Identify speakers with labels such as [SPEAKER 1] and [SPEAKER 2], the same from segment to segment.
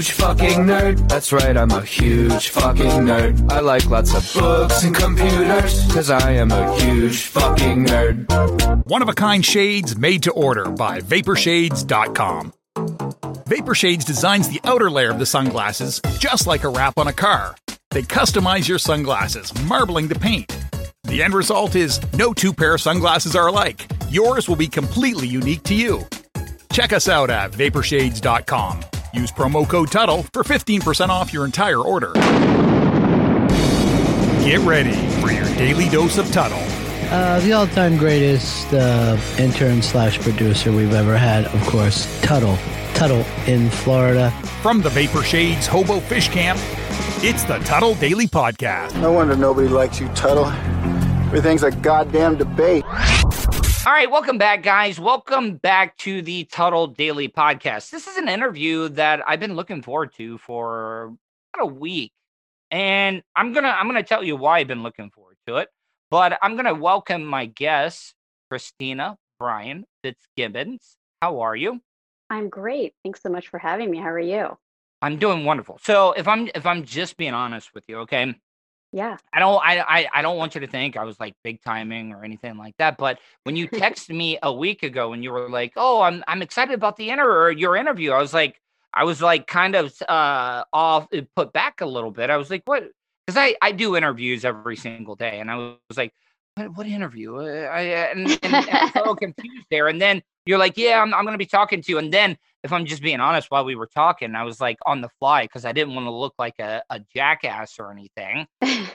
[SPEAKER 1] huge fucking nerd. That's right, I'm a huge fucking nerd. I like lots of books and computers, cause I am a huge fucking nerd.
[SPEAKER 2] One of a kind shades made to order by Vaporshades.com. Vaporshades designs the outer layer of the sunglasses just like a wrap on a car. They customize your sunglasses, marbling the paint. The end result is no two pair of sunglasses are alike. Yours will be completely unique to you. Check us out at vaporshades.com. Use promo code Tuttle for 15% off your entire order. Get ready for your daily dose of Tuttle.
[SPEAKER 3] Uh, the all-time greatest uh, intern slash producer we've ever had, of course, Tuttle. Tuttle in Florida.
[SPEAKER 2] From the Vapor Shades Hobo Fish Camp, it's the Tuttle Daily Podcast.
[SPEAKER 4] No wonder nobody likes you, Tuttle. Everything's a goddamn debate.
[SPEAKER 5] All right, welcome back, guys. Welcome back to the Tuttle Daily Podcast. This is an interview that I've been looking forward to for about a week, and I'm gonna I'm gonna tell you why I've been looking forward to it. But I'm gonna welcome my guest, Christina Brian Fitzgibbons. How are you?
[SPEAKER 6] I'm great. Thanks so much for having me. How are you?
[SPEAKER 5] I'm doing wonderful. So if I'm if I'm just being honest with you, okay,
[SPEAKER 6] Yeah.
[SPEAKER 5] I don't I, I I don't want you to think I was like big timing or anything like that. But when you texted me a week ago and you were like, "Oh, I'm I'm excited about the inter or your interview," I was like, I was like kind of uh off put back a little bit. I was like, "What?" Because I I do interviews every single day, and I was like, "What, what interview?" Uh, I, and, and, and I was confused there. And then you're like, "Yeah, I'm I'm gonna be talking to you," and then if I'm just being honest, while we were talking, I was like on the fly because I didn't want to look like a, a jackass or anything.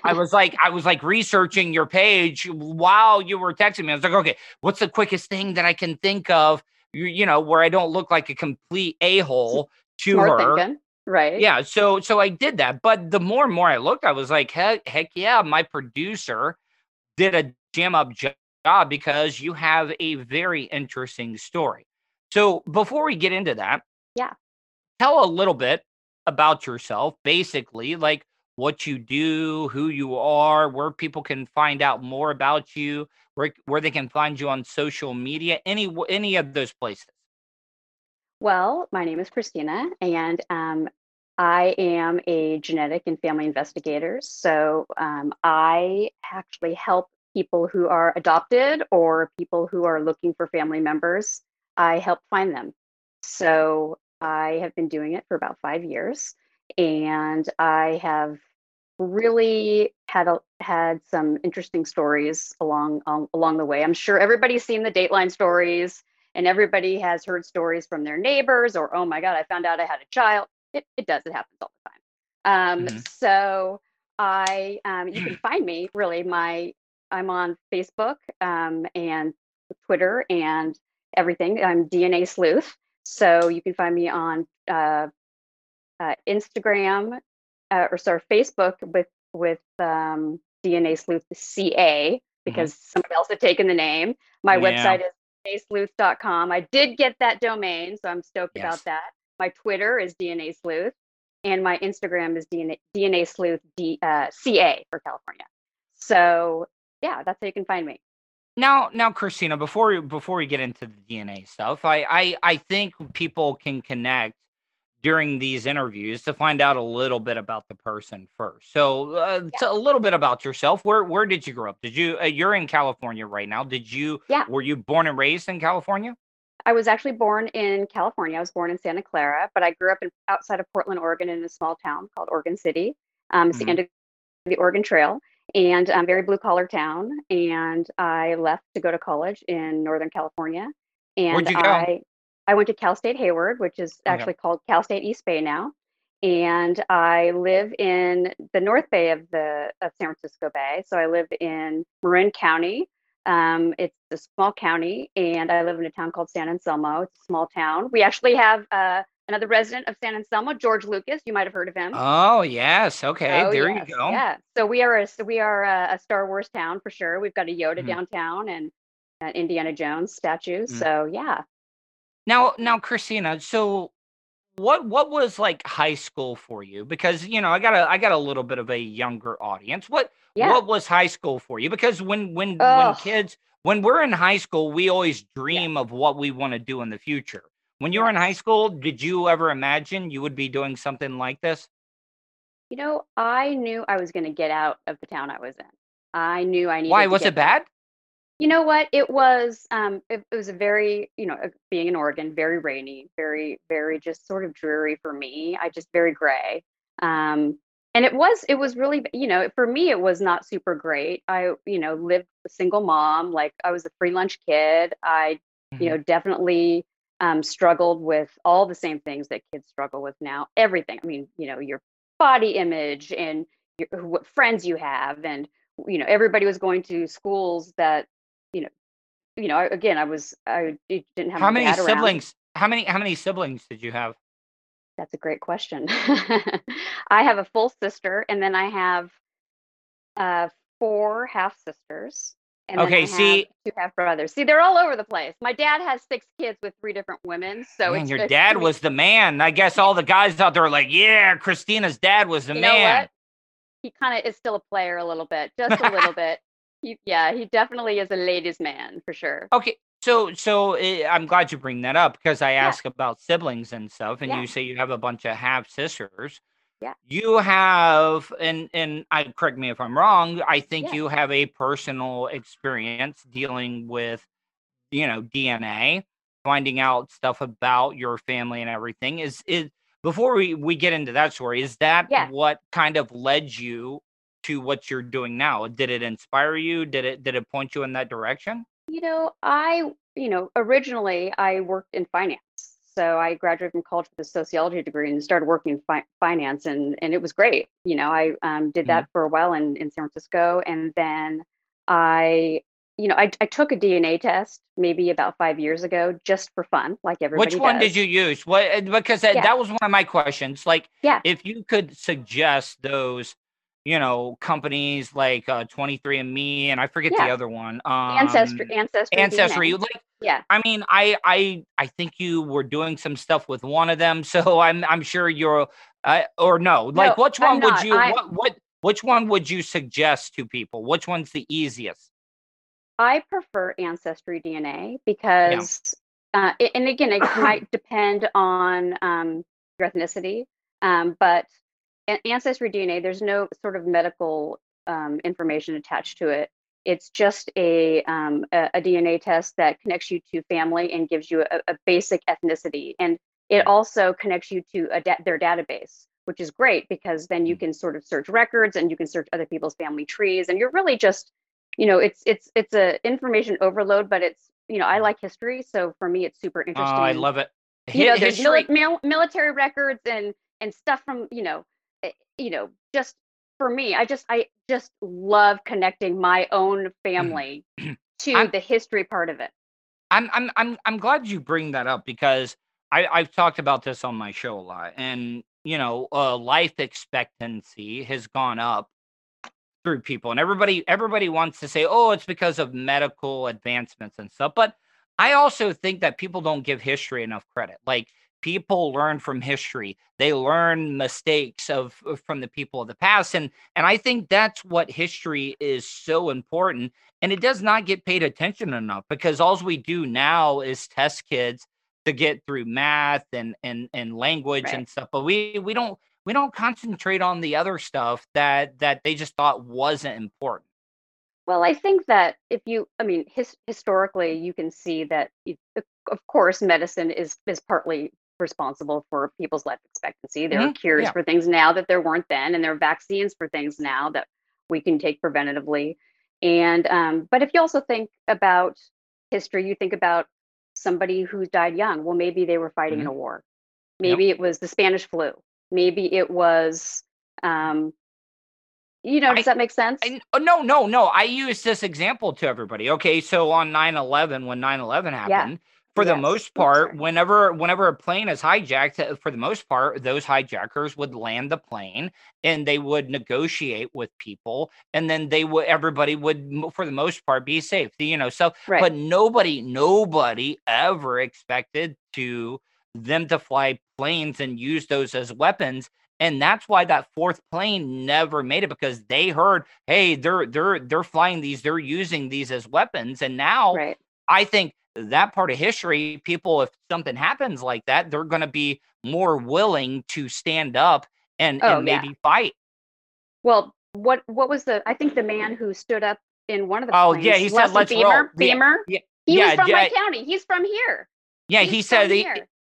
[SPEAKER 5] I was like, I was like researching your page while you were texting me. I was like, okay, what's the quickest thing that I can think of? You, you know, where I don't look like a complete a hole to
[SPEAKER 6] Smart
[SPEAKER 5] her.
[SPEAKER 6] thinking. Right.
[SPEAKER 5] Yeah, so so I did that, but the more and more I looked, I was like, heck, heck yeah, my producer did a jam up job because you have a very interesting story. So before we get into that,
[SPEAKER 6] Yeah.
[SPEAKER 5] tell a little bit about yourself, basically, like what you do, who you are, where people can find out more about you, where where they can find you on social media, any any of those places.
[SPEAKER 6] Well, my name is Christina, and um, I am a genetic and family investigator. So um, I actually help people who are adopted or people who are looking for family members. I help find them. So I have been doing it for about five years, and I have really had a, had some interesting stories along um, along the way. I'm sure everybody's seen the Dateline stories, and everybody has heard stories from their neighbors, or oh my god, I found out I had a child. It it does. It happens all the time. Um,
[SPEAKER 5] Mhm.
[SPEAKER 6] So I um, you can find me really my I'm on Facebook um, and Twitter and everything. I'm DNA Sleuth. So you can find me on uh, uh, Instagram uh, or sorry, Facebook with with um, DNA Sleuth CA because somebody else had taken the name. My
[SPEAKER 5] Mm-hmm. Yeah.
[SPEAKER 6] website is dnasleuth.com. I did get that domain, so I'm stoked
[SPEAKER 5] Yes.
[SPEAKER 6] about that. My Twitter is DNA Sleuth, and my Instagram is DNA, DNA Sleuth D, uh, CA for California. So yeah, that's how you can find me.
[SPEAKER 5] Now, now, Christina, before we before we get into the DNA stuff, I I I think people can connect during these interviews to find out a little bit about the person first. So, uh, so a little bit about yourself. Where where did you grow up? Did you uh, you're in California right now? Did you?
[SPEAKER 6] Yeah.
[SPEAKER 5] Were you born and raised in California?
[SPEAKER 6] I was actually born in California. I was born in Santa Clara, but I grew up in, outside of Portland, Oregon, in a small town called Oregon City. Um, it's
[SPEAKER 5] Mhm.
[SPEAKER 6] the end of the Oregon Trail, and um, very blue collar town. And I left to go to college in Northern California. And
[SPEAKER 5] Where'd you go?
[SPEAKER 6] I I went to Cal State Hayward, which is
[SPEAKER 5] Okay.
[SPEAKER 6] actually called Cal State East Bay now. And I live in the North Bay of the of San Francisco Bay. So I live in Marin County, um, it's a small county, and I live in a town called San Anselmo. It's a small town. We actually have uh, another resident of San Anselmo, George Lucas. You might have heard of him.
[SPEAKER 5] Oh yes, okay,
[SPEAKER 6] Oh,
[SPEAKER 5] there
[SPEAKER 6] yes,
[SPEAKER 5] you go.
[SPEAKER 6] Yeah. So we are a so we are a, a Star Wars town for sure. We've got a Yoda
[SPEAKER 5] Mhm.
[SPEAKER 6] downtown and an Indiana Jones statue.
[SPEAKER 5] Mhm.
[SPEAKER 6] So yeah.
[SPEAKER 5] Now, now, Christina, so what what was like high school for you? Because you know, I got a I got a little bit of a younger audience. What
[SPEAKER 6] Yeah.
[SPEAKER 5] what was high school for you? Because when when when kids when we're in high school, we always dream of what we want to do in the future. When you were in high school, did you ever imagine you would be doing something like this?
[SPEAKER 6] You know, I knew I was going to get out of the town I was in. I knew I needed.
[SPEAKER 5] Why was it bad?
[SPEAKER 6] You know what? It was um it, it was a very, you know, being in Oregon, very rainy, very very just sort of dreary for me. I just very gray. Um and it was it was really, you know, for me it was not super great. I, you know, lived a single mom, like I was a free lunch kid. I, you
[SPEAKER 5] Mm-hmm.
[SPEAKER 6] know, definitely um struggled with all the same things that kids struggle with now. Everything. I mean, you know, your body image and your, what friends you have and you know everybody was going to schools that you know you know again i was i didn't have
[SPEAKER 5] How many
[SPEAKER 6] dad around.
[SPEAKER 5] siblings? How many how many siblings did you have?
[SPEAKER 6] That's a great question. I have a full sister and then i have uh four half sisters and then
[SPEAKER 5] Okay, see-
[SPEAKER 6] two half brothers see they're all over the place. My dad has six kids with three different women so
[SPEAKER 5] Man, your dad was the man. I guess all the guys out there are like, yeah, Christina's dad was the
[SPEAKER 6] you know
[SPEAKER 5] man.
[SPEAKER 6] what he kind of is still a player a little bit just a little bit. He, yeah he definitely is a ladies man for sure.
[SPEAKER 5] Okay, so so uh, I'm glad you bring that up because I
[SPEAKER 6] Yeah.
[SPEAKER 5] ask about siblings and stuff, and
[SPEAKER 6] Yeah.
[SPEAKER 5] you say you have a bunch of half sisters.
[SPEAKER 6] Yeah.
[SPEAKER 5] You have, and and I correct me if I'm wrong. I think
[SPEAKER 6] Yeah.
[SPEAKER 5] you have a personal experience dealing with, you know, DNA, finding out stuff about your family and everything. Is is before we we get into that story? Is that what kind of led you to what you're doing now? Did it inspire you? Did it did it point you in that direction?
[SPEAKER 6] You know, I, you know, originally I worked in finance. So I graduated from college with a sociology degree and started working in fi- finance, and and it was great. You know, I um, did that for a while in in San Francisco, and then I, you know, I I took a DNA test maybe about five years ago just for fun, like everybody
[SPEAKER 5] Which one
[SPEAKER 6] does.
[SPEAKER 5] did you use? What because that,
[SPEAKER 6] Yeah.
[SPEAKER 5] that was one of my questions. Like,
[SPEAKER 6] Yeah.
[SPEAKER 5] if you could suggest those, you know, companies like uh, 23andMe and I forget the other one, um,
[SPEAKER 6] Ancestry, ancestry,
[SPEAKER 5] Ancestry.
[SPEAKER 6] DNA.
[SPEAKER 5] Like,
[SPEAKER 6] Yeah.
[SPEAKER 5] I mean, I I I think you were doing some stuff with one of them, so I'm I'm sure you're, uh, or no, like
[SPEAKER 6] No,
[SPEAKER 5] which one would you
[SPEAKER 6] I-
[SPEAKER 5] what what which one would you suggest to people? Which one's the easiest?
[SPEAKER 6] I prefer ancestry DNA because, uh, and again, it might depend on um, your ethnicity, um, but ancestry DNA, there's no sort of medical um, information attached to it. It's just a, um, a, a DNA test that connects you to family and gives you a, a basic ethnicity. And it also connects you to a da- their database, which is great because then you can sort of search records and you can search other people's family trees. And you're really just you know it's it's it's a information overload but it's you know i like history so for me it's super
[SPEAKER 5] Oh,
[SPEAKER 6] interesting
[SPEAKER 5] I love it.
[SPEAKER 6] you know there's mili- mil- military records and and stuff from you know you know just for me i just i just love connecting my own family to
[SPEAKER 5] I'm-
[SPEAKER 6] the history part of it
[SPEAKER 5] I'm I'm I'm I'm glad you bring that up because I I've talked about this on my show a lot, and you know, uh, life expectancy has gone up through people, and everybody everybody wants to say, oh, it's because of medical advancements and stuff, but I also think that people don't give history enough credit. Like people learn from history, they learn mistakes of of- from the people of the past, and and I think that's what history is so important and it does not get paid attention enough because all we do now is test kids to get through math and and and language
[SPEAKER 6] Right.
[SPEAKER 5] and stuff but we we don't we don't concentrate on the other stuff that that they just thought wasn't important
[SPEAKER 6] Well, I think that if you, I mean, his, historically, you can see that, it, of course, medicine is is partly responsible for people's life expectancy. There are
[SPEAKER 5] Mhm,
[SPEAKER 6] cures
[SPEAKER 5] yeah.
[SPEAKER 6] for things now that there weren't then, and there are vaccines for things now that we can take preventatively. And um, but if you also think about history, you think about somebody who died young. Well, maybe they were fighting in a war. Maybe it was the Spanish flu. Maybe it was, um, you know,
[SPEAKER 5] I-
[SPEAKER 6] does that make sense?
[SPEAKER 5] I, oh, no no no i use this example to everybody okay so on 9-11 when 9-11 happened for the most part
[SPEAKER 6] sorry.
[SPEAKER 5] whenever whenever a plane is hijacked uh, for the most part those hijackers would land the plane and they would negotiate with people and then they would everybody would for the most part be safe you know so
[SPEAKER 6] Right.
[SPEAKER 5] but nobody nobody ever expected to them to fly planes and use those as weapons and that's why that fourth plane never made it because they heard hey they're they're they're flying these they're using these as weapons and now
[SPEAKER 6] right.
[SPEAKER 5] I think that part of history, people, if something happens like that, they're going to be more willing to stand up and,
[SPEAKER 6] Oh,
[SPEAKER 5] and
[SPEAKER 6] yeah.
[SPEAKER 5] maybe fight.
[SPEAKER 6] Well, what what was the? I think the man who stood up in one of the
[SPEAKER 5] Oh,
[SPEAKER 6] planes,
[SPEAKER 5] yeah, he said, "Let's roll."
[SPEAKER 6] Beamer.
[SPEAKER 5] Yeah,
[SPEAKER 6] Beamer.
[SPEAKER 5] yeah,
[SPEAKER 6] He
[SPEAKER 5] yeah,
[SPEAKER 6] was from
[SPEAKER 5] yeah.
[SPEAKER 6] my county. He's from here.
[SPEAKER 5] Yeah,
[SPEAKER 6] He's
[SPEAKER 5] he said he,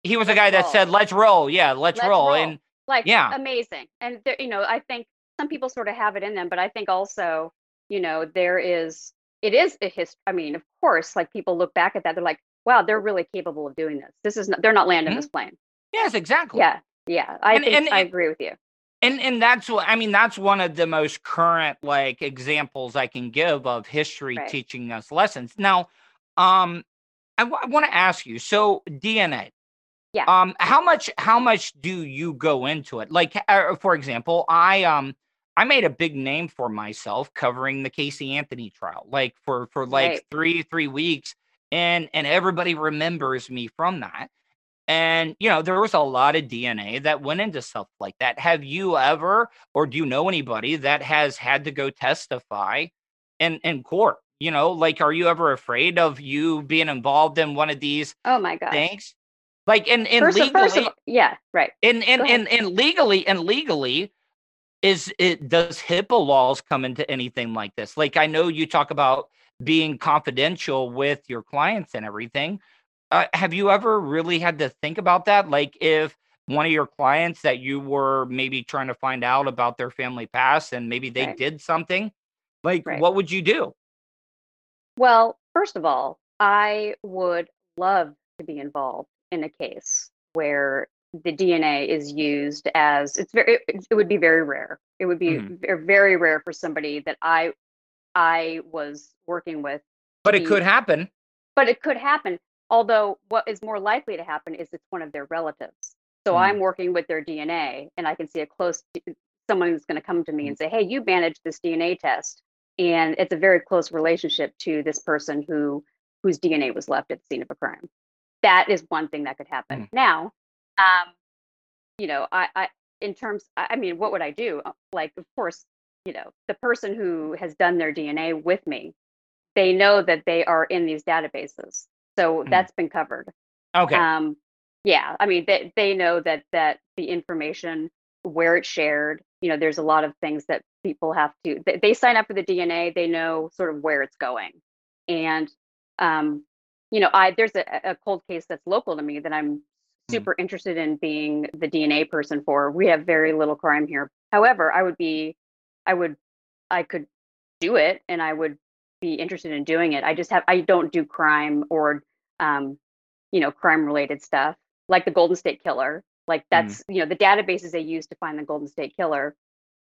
[SPEAKER 5] he was
[SPEAKER 6] Let's
[SPEAKER 5] guy that said, "Let's roll." Yeah, let's,
[SPEAKER 6] Let's
[SPEAKER 5] roll.
[SPEAKER 6] roll.
[SPEAKER 5] And
[SPEAKER 6] Like
[SPEAKER 5] Yeah.
[SPEAKER 6] amazing. And there, you know, I think some people sort of have it in them, but I think also, you know, there is it is a history. I mean, of course, like people look back at that, they're like, wow, they're really capable of doing this. This is not, they're not landing
[SPEAKER 5] Mhm.
[SPEAKER 6] this plane.
[SPEAKER 5] yes, exactly.
[SPEAKER 6] Yeah, yeah. I
[SPEAKER 5] And-
[SPEAKER 6] think
[SPEAKER 5] and-
[SPEAKER 6] I agree with you.
[SPEAKER 5] and and that's what I mean. That's one of the most current like examples I can give of history
[SPEAKER 6] Right.
[SPEAKER 5] teaching us lessons. Now, um, I, want to ask you. So DNA.
[SPEAKER 6] Yeah.
[SPEAKER 5] Um, how much how much do you go into it? Like, uh, for example, I um I made a big name for myself covering the Casey Anthony trial, like for for like
[SPEAKER 6] Right.
[SPEAKER 5] three three weeks, and and everybody remembers me from that. And you know, there was a lot of DNA that went into stuff like that. Have you ever, or do you know anybody that has had to go testify in in court? You know, like, are you ever afraid of you being involved in one of these
[SPEAKER 6] Oh my god,
[SPEAKER 5] things? Like, and and
[SPEAKER 6] First, of-
[SPEAKER 5] legally,
[SPEAKER 6] first of yeah, right.
[SPEAKER 5] and and, and and legally and legally is it does HIPAA laws come into anything like this? Like I know you talk about being confidential with your clients and everything. Uh, have you ever really had to think about that? Like if one of your clients that you were maybe trying to find out about their family past and maybe they
[SPEAKER 6] Right.
[SPEAKER 5] did something, like
[SPEAKER 6] Right.
[SPEAKER 5] what would you do?
[SPEAKER 6] Well, first of all, I would love to be involved in a case where the DNA is used as it's very it, it would be very rare. It would be
[SPEAKER 5] Mhm.
[SPEAKER 6] very rare for somebody that I I was working with,
[SPEAKER 5] But it
[SPEAKER 6] be-
[SPEAKER 5] could happen.
[SPEAKER 6] but it could happen. Although what is more likely to happen is it's one of their relatives. So
[SPEAKER 5] Mm.
[SPEAKER 6] I'm working with their DNA and I can see a close someone's going to come to me and say, "Hey, you managed this DNA test." And it's a very close relationship to this person who whose DNA was left at the scene of a crime. That is one thing that could happen.
[SPEAKER 5] Mm.
[SPEAKER 6] Now, um, you know, I, I in terms, I mean, what would I do? Uh, Like, of course, you know, the person who has done their DNA with me, they know that they are in these databases, so
[SPEAKER 5] Mm.
[SPEAKER 6] that's been covered.
[SPEAKER 5] Okay.
[SPEAKER 6] Um, yeah, I mean, they they know that that the information where it's shared. You know, there's a lot of things that people have to. They, they sign up for the DNA. They know sort of where it's going, and um, you know, I there's a, a cold case that's local to me that I'm super interested in being the DNA person for. We have very little crime here. However, I would be, I would, I could do it, and I would be interested in doing it. I just have, I don't do crime or, um, you know, crime related stuff like the Golden State Killer. Like that's, you know, the databases they use to find the Golden State Killer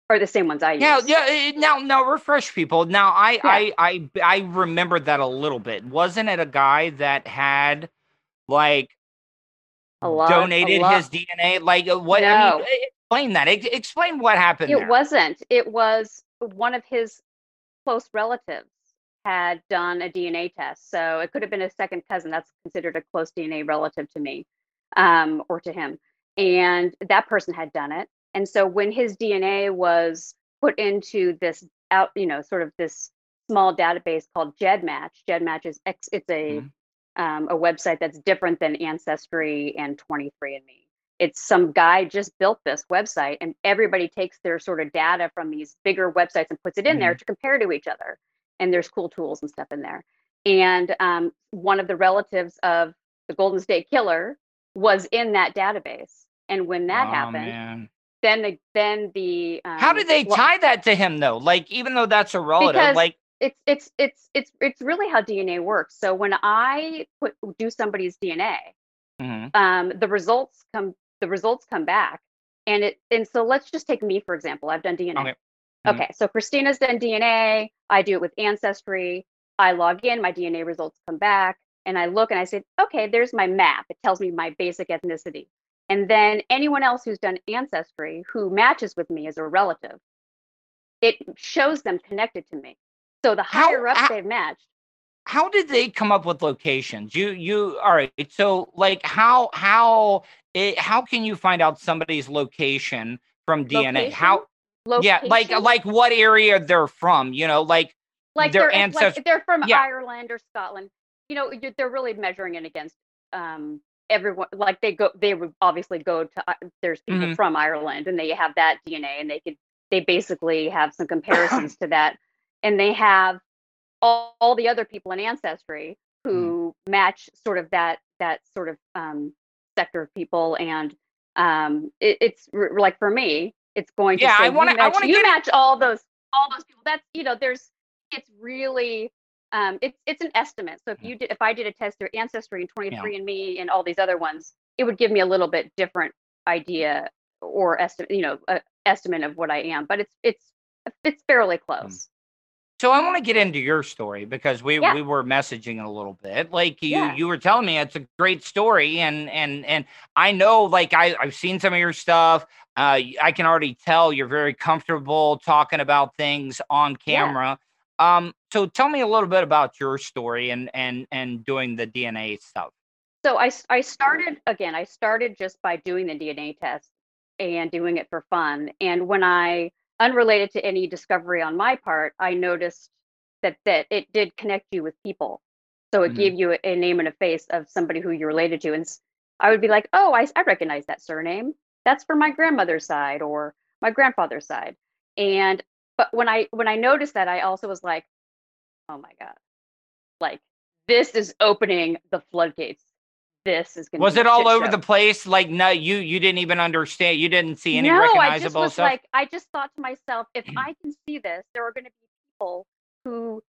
[SPEAKER 6] are the same ones I use.
[SPEAKER 5] Yeah, yeah. eh, Now, now refresh people. Now, I,
[SPEAKER 6] Yeah.
[SPEAKER 5] I, I, I remember that a little bit. Wasn't it a guy that had like
[SPEAKER 6] A lot- a
[SPEAKER 5] donated
[SPEAKER 6] lot-
[SPEAKER 5] his DNA? Like uh, what? I mean, explain that. Explain what happened.
[SPEAKER 6] It
[SPEAKER 5] there.
[SPEAKER 6] wasn't. It was one of his close relatives had done a DNA test. So it could have been a second cousin. That's considered a close DNA relative to me um, or to him. And that person had done it. And so when his DNA was put into this out, you know, sort of this small database called GEDmatch, GEDmatch is ex, it's a
[SPEAKER 5] Mhm.
[SPEAKER 6] Um, a website that's different than Ancestry and 23andMe it's some guy just built this website and everybody takes their sort of data from these bigger websites and puts it in there to compare to each other and there's cool tools and stuff in there and um, one of the relatives of the golden state killer was in that database and when that
[SPEAKER 5] Oh,
[SPEAKER 6] happened
[SPEAKER 5] man.
[SPEAKER 6] then the then the um,
[SPEAKER 5] How did they tie that to him though? Like, even though that's a relative, like,
[SPEAKER 6] it's it's it's it's it's really how dna works so when i put do somebody's dna
[SPEAKER 5] mhm.
[SPEAKER 6] um, the results come the results come back and it and so let's just take me for example i've done dna
[SPEAKER 5] Okay. Mhm.
[SPEAKER 6] okay so christina's done dna i do it with ancestry i log in my dna results come back and i look and i say okay there's my map it tells me my basic ethnicity and then anyone else who's done ancestry who matches with me as a relative it shows them connected to me so the
[SPEAKER 5] How-
[SPEAKER 6] higher up
[SPEAKER 5] how-
[SPEAKER 6] they've matched
[SPEAKER 5] how did they come up with locations? You, you, all right. So, like, how, how, it, how can you find out somebody's location from DNA?
[SPEAKER 6] Location?
[SPEAKER 5] How, yeah, like, like what area they're from? You know, like,
[SPEAKER 6] like
[SPEAKER 5] their
[SPEAKER 6] they're like they're from
[SPEAKER 5] yeah.
[SPEAKER 6] Ireland or Scotland. you know, they're really measuring it against um, everyone. Like they go, they would obviously go to. uh, There's people
[SPEAKER 5] Mhm.
[SPEAKER 6] from Ireland, and they have that DNA, and they could they basically have some comparisons to that, and they have all, all the other people in ancestry who match sort of that that sort of um, sector of people, and um, it, it's r- like for me, it's going to
[SPEAKER 5] Yeah,
[SPEAKER 6] say
[SPEAKER 5] I wanna-
[SPEAKER 6] you
[SPEAKER 5] I
[SPEAKER 6] match,
[SPEAKER 5] wanna
[SPEAKER 6] you match all those all those people. That's you know, there's it's really um, it's it's an estimate. So if you did, if I did a test through Ancestry and 23andMe and all these other ones, it would give me a little bit different idea or estimate, you know, uh, estimate of what I am. But it's it's it's fairly close.
[SPEAKER 5] So I want to get into your story because we
[SPEAKER 6] Yeah.
[SPEAKER 5] we were messaging a little bit. Like you
[SPEAKER 6] Yeah.
[SPEAKER 5] you were telling me it's a great story and and and I know like I I've seen some of your stuff. Uh I can already tell you're very comfortable talking about things on
[SPEAKER 6] Yeah.
[SPEAKER 5] camera. Um so tell me a little bit about your story and and and doing the DNA stuff.
[SPEAKER 6] So I I started again. I started just by doing the DNA test and doing it for fun. And when I unrelated to any discovery on my part, I noticed that that it did connect you with people. So it
[SPEAKER 5] Mhm.
[SPEAKER 6] gave you a, a name and a face of somebody who you're related to. And I would be like, oh, I recognize that surname. That's from my grandmother's side or my grandfather's side. And but when I when I noticed that, I also was like, oh my god, like this is opening the floodgates. This is going.
[SPEAKER 5] Was
[SPEAKER 6] be
[SPEAKER 5] it all over
[SPEAKER 6] show.
[SPEAKER 5] the place? Like no, you you didn't even understand. You didn't see any
[SPEAKER 6] no, I just was
[SPEAKER 5] stuff.
[SPEAKER 6] like, I just thought to myself, if I can see this, there are going to be people who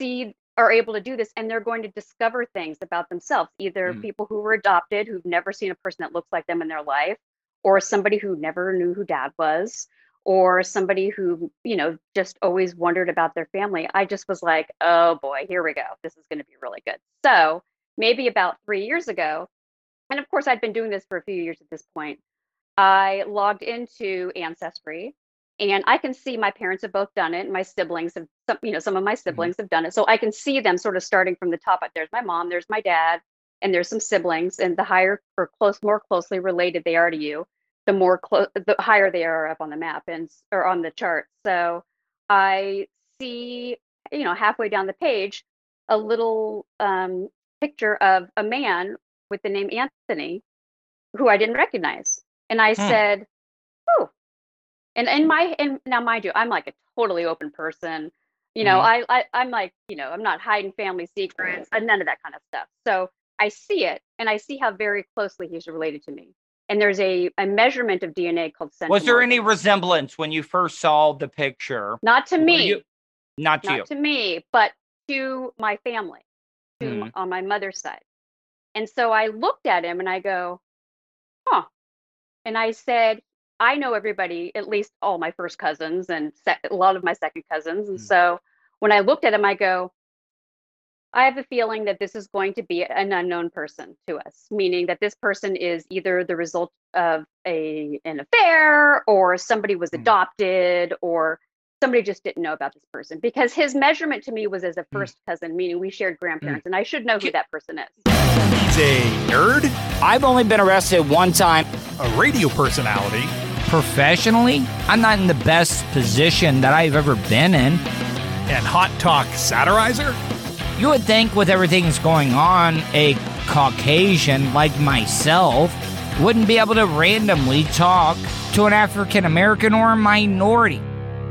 [SPEAKER 6] see are able to do this, and they're going to discover things about themselves. Either
[SPEAKER 5] Mm.
[SPEAKER 6] people who were adopted, who've never seen a person that looks like them in their life, or somebody who never knew who dad was, or somebody who you know just always wondered about their family. I just was like, oh boy, here we go. This is going to be really good. So maybe about three years ago, and of course, I'd been doing this for a few years at this point. I logged into Ancestry and I can see my parents have both done it. And my siblings have, some, you know, some of my siblings have done it. So I can see them sort of starting from the top. Up. There's my mom, there's my dad, and there's some siblings. And the higher or close, more closely related they are to you, the more close, the higher they are up on the map and or on the chart. So I see, you know, halfway down the page, a little um, picture of a man with the name Anthony, who I didn't recognize. And I
[SPEAKER 5] Hmm.
[SPEAKER 6] said, "Oh." And in my and now mind you, I'm like a totally open person. You know, I, I I'm like, you know, I'm not hiding family secrets and none of that kind of stuff. So I see it and I see how very closely he's related to me. And there's a, a measurement of DNA called
[SPEAKER 5] Was there any resemblance when you first saw the picture?
[SPEAKER 6] not to me,
[SPEAKER 5] you- not to you.
[SPEAKER 6] not
[SPEAKER 5] you.
[SPEAKER 6] to me, but to my family, to
[SPEAKER 5] Hmm.
[SPEAKER 6] m- on my mother's side. And so I looked at him and I go, huh. And I said, I know everybody, at least all my first cousins and se- a lot of my second cousins. And
[SPEAKER 5] Hmm.
[SPEAKER 6] so when I looked at him, I go, I have a feeling that this is going to be an unknown person to us, meaning that this person is either the result of a an affair or somebody was
[SPEAKER 5] Hmm.
[SPEAKER 6] adopted or somebody just didn't know about this person because his measurement to me was as a
[SPEAKER 5] Hmm.
[SPEAKER 6] first cousin, meaning we shared grandparents, and I should know who that person is.
[SPEAKER 2] He's a nerd,
[SPEAKER 5] I've only been arrested one time
[SPEAKER 2] a radio personality,
[SPEAKER 5] professionally. I'm not in the best position that I've ever been in.
[SPEAKER 2] and hot talk satirizer.
[SPEAKER 5] You would think, with everything that's going on, a Caucasian like myself wouldn't be able to randomly talk to an African American or a minority.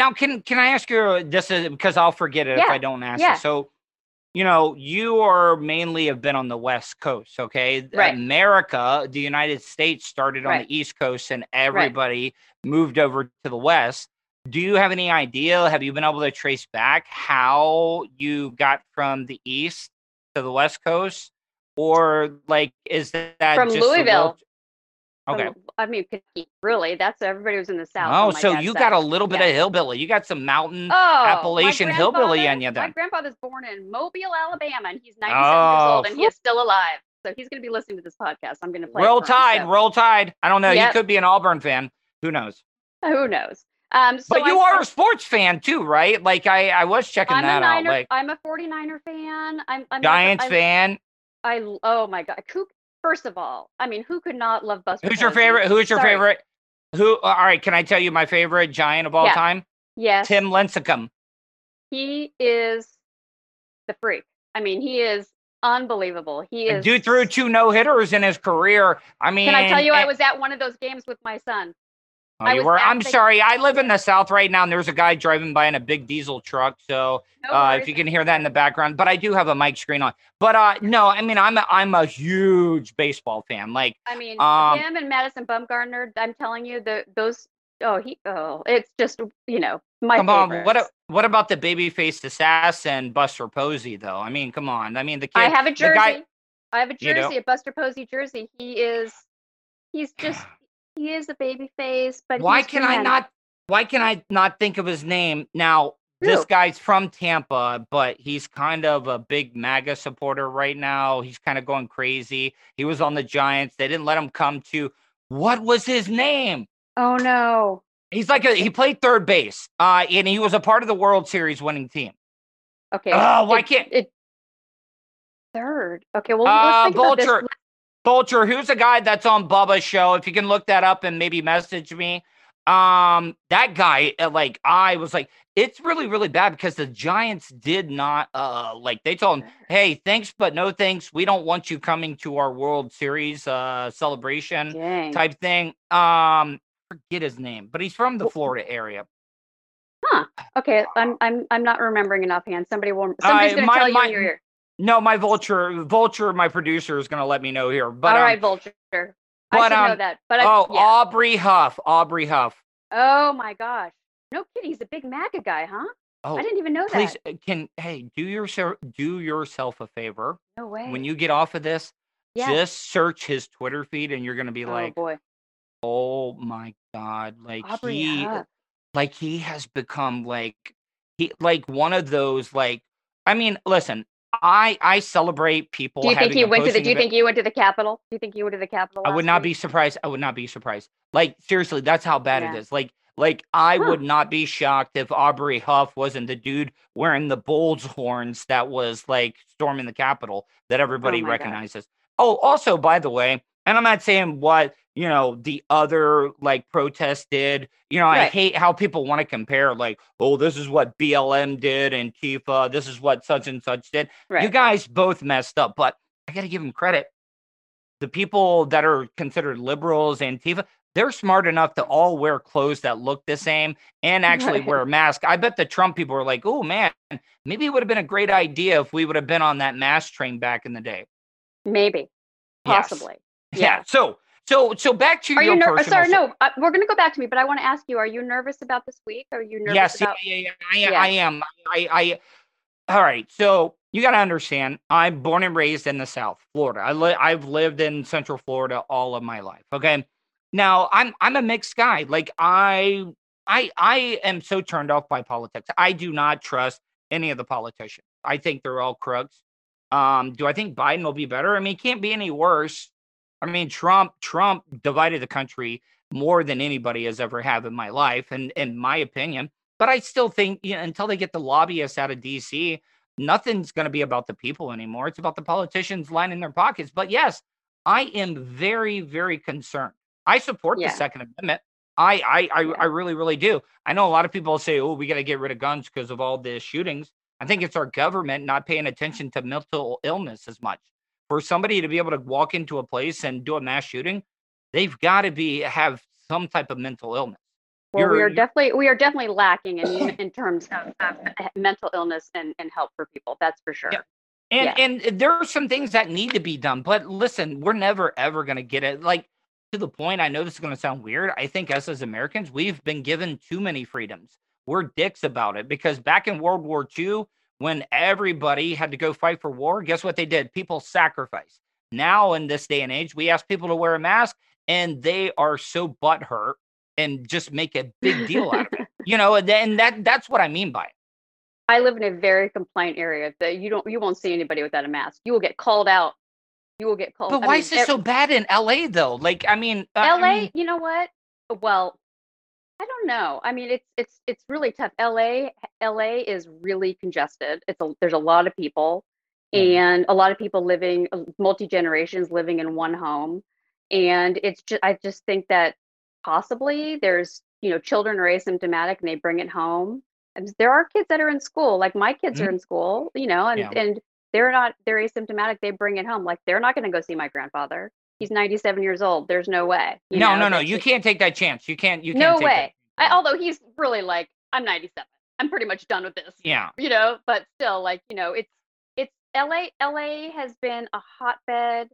[SPEAKER 5] Now, can can I ask you uh, this is because I'll forget it if I don't ask
[SPEAKER 6] yeah.
[SPEAKER 5] you. So, you know, you are mainly have been on the West Coast, okay?
[SPEAKER 6] Right.
[SPEAKER 5] America, the United States started on the East Coast and everybody moved over to the West. do you have any idea? Have you been able to trace back how you got from the east to the west coast, or like is that
[SPEAKER 6] From Louisville.
[SPEAKER 5] Okay.
[SPEAKER 6] I mean, really, that's everybody was in the south.
[SPEAKER 5] Oh, so you got a little bit
[SPEAKER 6] Yeah.
[SPEAKER 5] of hillbilly. You got some mountain.
[SPEAKER 6] Oh,
[SPEAKER 5] Appalachian hillbilly in you then.
[SPEAKER 6] My grandfather's born in Mobile, Alabama, and he's 97
[SPEAKER 5] Oh,
[SPEAKER 6] years old, and he is still alive. So he's going to be listening to this podcast. I'm going to play.
[SPEAKER 5] roll
[SPEAKER 6] for him,
[SPEAKER 5] Tide,
[SPEAKER 6] so
[SPEAKER 5] roll Tide. I don't know.
[SPEAKER 6] Yep.
[SPEAKER 5] He could be an Auburn fan. Who knows?
[SPEAKER 6] Who knows? Um, so
[SPEAKER 5] but you
[SPEAKER 6] I-
[SPEAKER 5] are a sports fan too, right? Like I, I was checking
[SPEAKER 6] I'm a
[SPEAKER 5] that out. Like
[SPEAKER 6] I'm a 49er fan. I'm, I'm
[SPEAKER 5] Giants
[SPEAKER 6] I,
[SPEAKER 5] fan.
[SPEAKER 6] I oh my god. First of all, I mean, who could not love Buster?
[SPEAKER 5] Who's your
[SPEAKER 6] Posey?
[SPEAKER 5] favorite? Who's your
[SPEAKER 6] Sorry.
[SPEAKER 5] favorite? Who? All right, can I tell you my favorite Giant of all
[SPEAKER 6] Yeah.
[SPEAKER 5] time?
[SPEAKER 6] Yes,
[SPEAKER 5] Tim Lincecum.
[SPEAKER 6] he is the freak. I mean, he is unbelievable. He is.
[SPEAKER 5] Dude threw two no hitters in his career. I mean,
[SPEAKER 6] Can I tell you, I
[SPEAKER 5] eh
[SPEAKER 6] was at one of those games with my son.
[SPEAKER 5] Oh,
[SPEAKER 6] I
[SPEAKER 5] you were. I'm sorry. I live in the South right now, and there's a guy driving by in a big diesel truck. So
[SPEAKER 6] No
[SPEAKER 5] uh, if you can hear that in the background, but I do have a mic screen on. But uh, no, I mean, I'm a, I'm a huge baseball fan. Like,
[SPEAKER 6] I mean,
[SPEAKER 5] um,
[SPEAKER 6] him and Madison Bumgarner. I'm telling you, the those. Oh, he. Oh, it's just you know my
[SPEAKER 5] come on, what a- what about the baby-faced assassin Buster Posey though? I mean, come on. I mean, the kid.
[SPEAKER 6] I have a jersey.
[SPEAKER 5] guy-
[SPEAKER 6] I have a
[SPEAKER 5] You know-
[SPEAKER 6] jersey, a Buster Posey jersey. He is. He's just. He is a baby face, but
[SPEAKER 5] why can I not? Why can I not think of his name now? This guy's from Tampa, but he's kind of a big MAGA supporter right now. He's kind of going crazy. He was on the Giants. They didn't let him come to. What was his name?
[SPEAKER 6] Oh no.
[SPEAKER 5] He's like a, he played third base, uh, and he was a part of the World Series winning team.
[SPEAKER 6] Okay.
[SPEAKER 5] Oh, why
[SPEAKER 6] it-
[SPEAKER 5] can't-
[SPEAKER 6] it? Third. Okay. Well,
[SPEAKER 5] Uh,
[SPEAKER 6] let's think about this.
[SPEAKER 5] Vulture. Vulture, who's the guy that's on Bubba's show? If you can look that up and maybe message me. Um, that guy, uh, like, I was like, it's really, really bad because the Giants did not, uh, like, they told him, hey, thanks, but no thanks. We don't want you coming to our World Series uh celebration
[SPEAKER 6] Dang.
[SPEAKER 5] type thing. Um, forget his name, but he's from the Florida area. Huh.
[SPEAKER 6] Okay, I'm I'm I'm not remembering enough hand. Somebody will. Somebody's
[SPEAKER 5] I-
[SPEAKER 6] gonna
[SPEAKER 5] my-
[SPEAKER 6] tell you
[SPEAKER 5] my-
[SPEAKER 6] in your ear.
[SPEAKER 5] No, my Vulture, Vulture, my producer is gonna let me know here. But
[SPEAKER 6] All
[SPEAKER 5] um,
[SPEAKER 6] right, Vulture. I
[SPEAKER 5] but,
[SPEAKER 6] know
[SPEAKER 5] um,
[SPEAKER 6] that. But I,
[SPEAKER 5] oh,
[SPEAKER 6] yeah.
[SPEAKER 5] Aubrey Huff, Aubrey Huff.
[SPEAKER 6] oh my gosh. No kidding. He's a big MAGA guy, huh?
[SPEAKER 5] Oh,
[SPEAKER 6] I didn't even know
[SPEAKER 5] please
[SPEAKER 6] that.
[SPEAKER 5] Please, can hey do yourself do yourself a favor
[SPEAKER 6] No way.
[SPEAKER 5] when you get off of this
[SPEAKER 6] yeah.
[SPEAKER 5] just search his twitter feed and you're gonna be
[SPEAKER 6] oh
[SPEAKER 5] like
[SPEAKER 6] boy,
[SPEAKER 5] oh my god like
[SPEAKER 6] Aubrey
[SPEAKER 5] he
[SPEAKER 6] Huff.
[SPEAKER 5] like he has become like he like one of those like i mean listen i i celebrate people
[SPEAKER 6] Do you think he went to the? Do you
[SPEAKER 5] event-
[SPEAKER 6] think you went to the Capitol? Do you think you went to the Capitol?
[SPEAKER 5] I would not
[SPEAKER 6] week?
[SPEAKER 5] be surprised. I would not be surprised. Like seriously, that's how bad
[SPEAKER 6] Yeah.
[SPEAKER 5] it is. Like like I
[SPEAKER 6] Huh.
[SPEAKER 5] would not be shocked if Aubrey Huff wasn't the dude wearing the Bulls horns that was like storming the Capitol that oh everybody
[SPEAKER 6] my God.
[SPEAKER 5] recognizes. Oh, also by the way, and I'm not saying what you know the other like protest did. You know, I hate how people want to compare like, oh, this is what BLM did and Tifa, this is what such and such did.
[SPEAKER 6] Right.
[SPEAKER 5] You guys both messed up, but I got to give them credit. The people that are considered liberals and Tifa, they're smart enough to all wear clothes that look the same and actually
[SPEAKER 6] Right.
[SPEAKER 5] wear a mask. I bet the Trump people were like, oh man, maybe it would have been a great idea if we would have been on that mask train back in the day.
[SPEAKER 6] Maybe,
[SPEAKER 5] Yes.
[SPEAKER 6] Possibly.
[SPEAKER 5] Yeah. So, so, so back to
[SPEAKER 6] Are
[SPEAKER 5] your
[SPEAKER 6] you ner- sorry?
[SPEAKER 5] si-
[SPEAKER 6] No, uh, we're going to go back to me, but I want to ask you: Are you nervous about this week? Are you nervous
[SPEAKER 5] Yes,
[SPEAKER 6] about?
[SPEAKER 5] yeah, yeah, yeah. I,
[SPEAKER 6] Yeah.
[SPEAKER 5] I am. I, I, all right. So you got to understand, I'm born and raised in the South, Florida. I li- I've lived in Central Florida all of my life. Okay. Now I'm I'm a mixed guy. Like I I I am so turned off by politics. I do not trust any of the politicians. I think they're all crooks. Um, do I think Biden will be better? I mean, it can't be any worse. I mean, Trump Trump divided the country more than anybody has ever have in my life, and in my opinion. But I still think you know, until they get the lobbyists out of DC, nothing's going to be about the people anymore. It's about the politicians lining their pockets. But yes, I am very, very concerned. I support
[SPEAKER 6] Yeah.
[SPEAKER 5] the Second Amendment. I, I, I,
[SPEAKER 6] Yeah.
[SPEAKER 5] I really, really do. I know a lot of people say, "Oh, we got to get rid of guns because of all the shootings." I think it's our government not paying attention to mental illness as much. For somebody to be able to walk into a place and do a mass shooting, they've got to be have some type of mental illness.
[SPEAKER 6] Well, we are definitely we are definitely lacking in in terms of, of mental illness and, and help for people. That's for sure.
[SPEAKER 5] Yeah. And
[SPEAKER 6] Yeah.
[SPEAKER 5] and there are some things that need to be done. But listen, we're never ever gonna get it. Like to the point. I know this is going to sound weird. I think us as Americans, we've been given too many freedoms. We're dicks about it because back in World War II, when everybody had to go fight for war, guess what they did? People sacrificed. Now, in this day and age, we ask people to wear a mask and they are so butthurt and just make a big deal out of it. You know, and that that's what I mean by it.
[SPEAKER 6] I live in a very compliant area that you don't you won't see anybody without a mask. You will get called out. You will get called.
[SPEAKER 5] But
[SPEAKER 6] I
[SPEAKER 5] why
[SPEAKER 6] mean,
[SPEAKER 5] is this so bad in LA though? Like, I mean, uh,
[SPEAKER 6] LA,
[SPEAKER 5] I mean,
[SPEAKER 6] you know what? Well, I don't know. I mean, it's it's it's really tough. LA LA is really congested. It's a there's a lot of people
[SPEAKER 5] Mhm.
[SPEAKER 6] and a lot of people living multi generations living in one home. And it's just I just think that possibly there's, you know, children are asymptomatic and they bring it home. There are kids that are in school, like my kids are in school, you know, and
[SPEAKER 5] Mm-hmm. Yeah.
[SPEAKER 6] and they're not they're asymptomatic, they bring it home. Like they're not going to go see my grandfather. He's 97 years old. There's no way.
[SPEAKER 5] no,
[SPEAKER 6] know,
[SPEAKER 5] no, no.
[SPEAKER 6] that's
[SPEAKER 5] You
[SPEAKER 6] just-
[SPEAKER 5] can't take that chance. You can't. You can't take that
[SPEAKER 6] way. I, although he's really like, I'm 97. I'm pretty much done with this.
[SPEAKER 5] yeah.
[SPEAKER 6] You know, but still, like, you know, it's it's LA. LA has been a hotbed.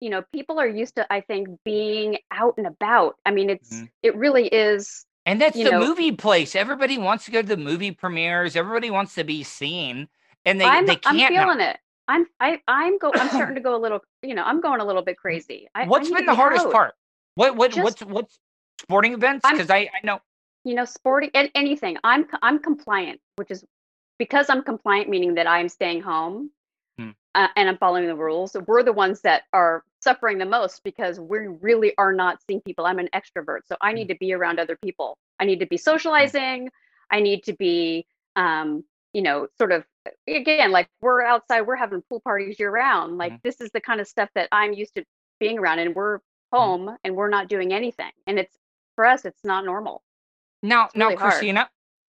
[SPEAKER 6] You know, people are used to, I think, being out and about. I mean, it's
[SPEAKER 5] Mhm.
[SPEAKER 6] it really is.
[SPEAKER 5] And that's the
[SPEAKER 6] know-
[SPEAKER 5] movie place. Everybody wants to go to the movie premieres. Everybody wants to be seen, and they
[SPEAKER 6] I'm
[SPEAKER 5] they
[SPEAKER 6] I'm
[SPEAKER 5] can't. now.
[SPEAKER 6] feeling it. I'm I I'm go. I'm starting to go a little. You know, I'm going a little bit crazy. I, I
[SPEAKER 5] What's
[SPEAKER 6] need
[SPEAKER 5] been the hardest
[SPEAKER 6] out.
[SPEAKER 5] part? What what
[SPEAKER 6] Just-
[SPEAKER 5] what's what's sporting events? Because I I know.
[SPEAKER 6] you know sporting and anything i'm i'm compliant which is because i'm compliant meaning that i'm staying home
[SPEAKER 5] Hmm.
[SPEAKER 6] uh, and i'm following the rules we're the ones that are suffering the most because we really are not seeing people i'm an extrovert so i
[SPEAKER 5] Hmm.
[SPEAKER 6] need to be around other people i need to be socializing i need to be um you know sort of again like we're outside we're having pool parties year round like
[SPEAKER 5] Mhm.
[SPEAKER 6] this is the kind of stuff that i'm used to being around and we're
[SPEAKER 5] Hmm.
[SPEAKER 6] home and we're not doing anything and it's for us it's not normal
[SPEAKER 5] Now, now,
[SPEAKER 6] really hard.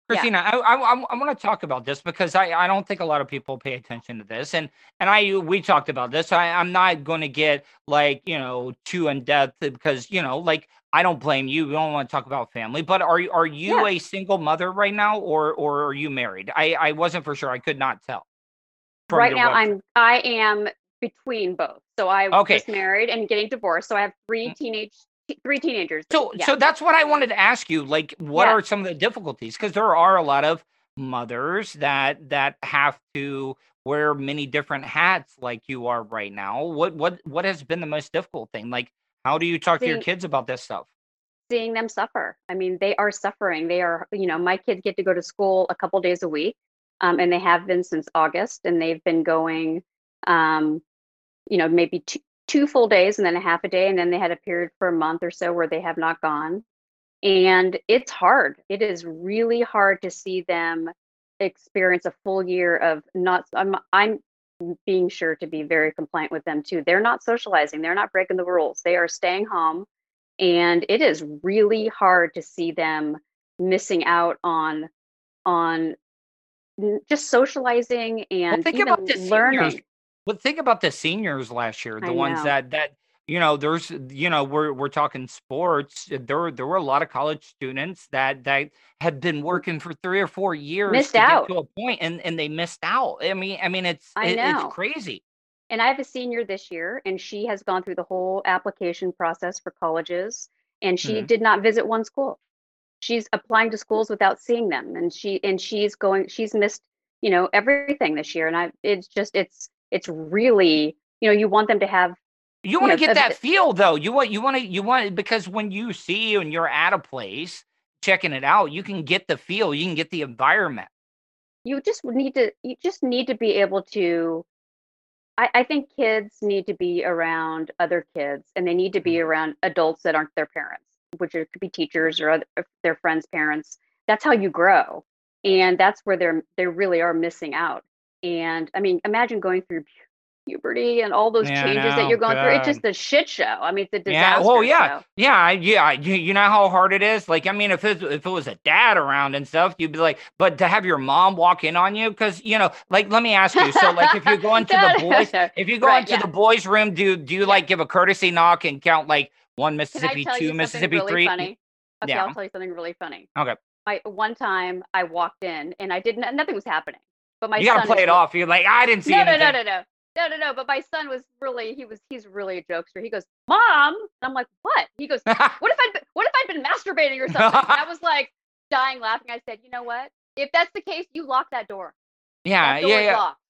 [SPEAKER 5] Christina,
[SPEAKER 6] Yeah.
[SPEAKER 5] I, I, I, want to talk about this because I, I don't think a lot of people pay attention to this, and and I we talked about this. I, I'm not going to get like you know too in depth because you know like I don't blame you. We don't want to talk about family, but are you are you
[SPEAKER 6] Yeah.
[SPEAKER 5] a single mother right now, or or are you married? I I wasn't for sure. I could not tell.
[SPEAKER 6] right now
[SPEAKER 5] website.
[SPEAKER 6] i'm i am between both so i
[SPEAKER 5] Okay.
[SPEAKER 6] was married and getting divorced so i have three
[SPEAKER 5] Mm.
[SPEAKER 6] teenage three teenagers
[SPEAKER 5] So,
[SPEAKER 6] yeah.
[SPEAKER 5] so that's what I wanted to ask you. Like, what
[SPEAKER 6] Yeah.
[SPEAKER 5] are some of the difficulties? Because there are a lot of mothers that that have to wear many different hats, like you are right now. What what what has been the most difficult thing? Like, how do you talk to your kids about this stuff?
[SPEAKER 6] seeing them suffer i mean they are suffering they are you know my kids get to go to school a couple days a week um, and they have been since august and they've been going um, you know maybe two, two full days and then a half a day and then they had a period for a month or so where they have not gone. And it's hard. It is really hard to see them experience a full year of not i'm i'm being sure to be very compliant with them too. They're not socializing. They're not breaking the rules. They are staying home. And it is really hard to see them missing out on on just socializing and
[SPEAKER 5] think
[SPEAKER 6] even
[SPEAKER 5] about seniors.
[SPEAKER 6] learning
[SPEAKER 5] But think about the seniors last year, the ones that that you know, there's you know, we're we're talking sports. uh, There there were a lot of college students that that had been working for three or four years
[SPEAKER 6] Missed
[SPEAKER 5] to
[SPEAKER 6] out.
[SPEAKER 5] get to a point, and and they missed out. I mean, I mean, it's
[SPEAKER 6] I
[SPEAKER 5] it- it's crazy.
[SPEAKER 6] and I have a senior this year, and she has gone through the whole application process for colleges, and she
[SPEAKER 5] Mhm.
[SPEAKER 6] did not visit one school. She's applying to schools without seeing them, and she and she's going. She's missed, you know, everything this year, and I. It's just it's it's really you know you want them to have
[SPEAKER 5] You want to get that feel though. You want you want to you want because when you see and you're at a place checking it out, you can get the feel. You can get the environment.
[SPEAKER 6] you just need to you just need to be able to I, I think kids need to be around other kids and they need to be mm-hmm. around adults that aren't their parents which are, could be teachers or other, their friends parents that's how you grow and that's where they're they really are missing out and i mean imagine going through puberty and all those
[SPEAKER 5] Yeah,
[SPEAKER 6] changes that you're going through it's just a shit show i mean it's a
[SPEAKER 5] Yeah,
[SPEAKER 6] disaster
[SPEAKER 5] well, yeah,
[SPEAKER 6] so-
[SPEAKER 5] yeah, I- yeah. You, you know how hard it is. Like, I mean, if it if it was a dad around and stuff, you'd be like, but to have your mom walk in on you, because you know, like, let me ask you. So, like, if you go into
[SPEAKER 6] No,
[SPEAKER 5] the boys, if you go
[SPEAKER 6] Right,
[SPEAKER 5] into
[SPEAKER 6] yeah.
[SPEAKER 5] the boys' room, do do you like give a courtesy knock and count like one Mississippi, two Mississippi,
[SPEAKER 6] really
[SPEAKER 5] three?
[SPEAKER 6] funny? Okay,
[SPEAKER 5] Yeah.
[SPEAKER 6] I'll tell you something really funny.
[SPEAKER 5] Okay.
[SPEAKER 6] I one time I walked in and I didn't nothing was happening. But my
[SPEAKER 5] You gotta
[SPEAKER 6] son
[SPEAKER 5] play it off. You're like, I didn't see
[SPEAKER 6] No, no,
[SPEAKER 5] anything.
[SPEAKER 6] no, no, no. no, no, no. But my son was really, he was, he's really a jokester. He goes, "Mom," and I'm like, "What?" He goes, "What if I'd, been, what if I'd been masturbating or something?" And I was like dying laughing. I said, "You know what? If that's the case, you lock that door.
[SPEAKER 5] yeah,
[SPEAKER 6] That door
[SPEAKER 5] yeah, yeah.
[SPEAKER 6] locked."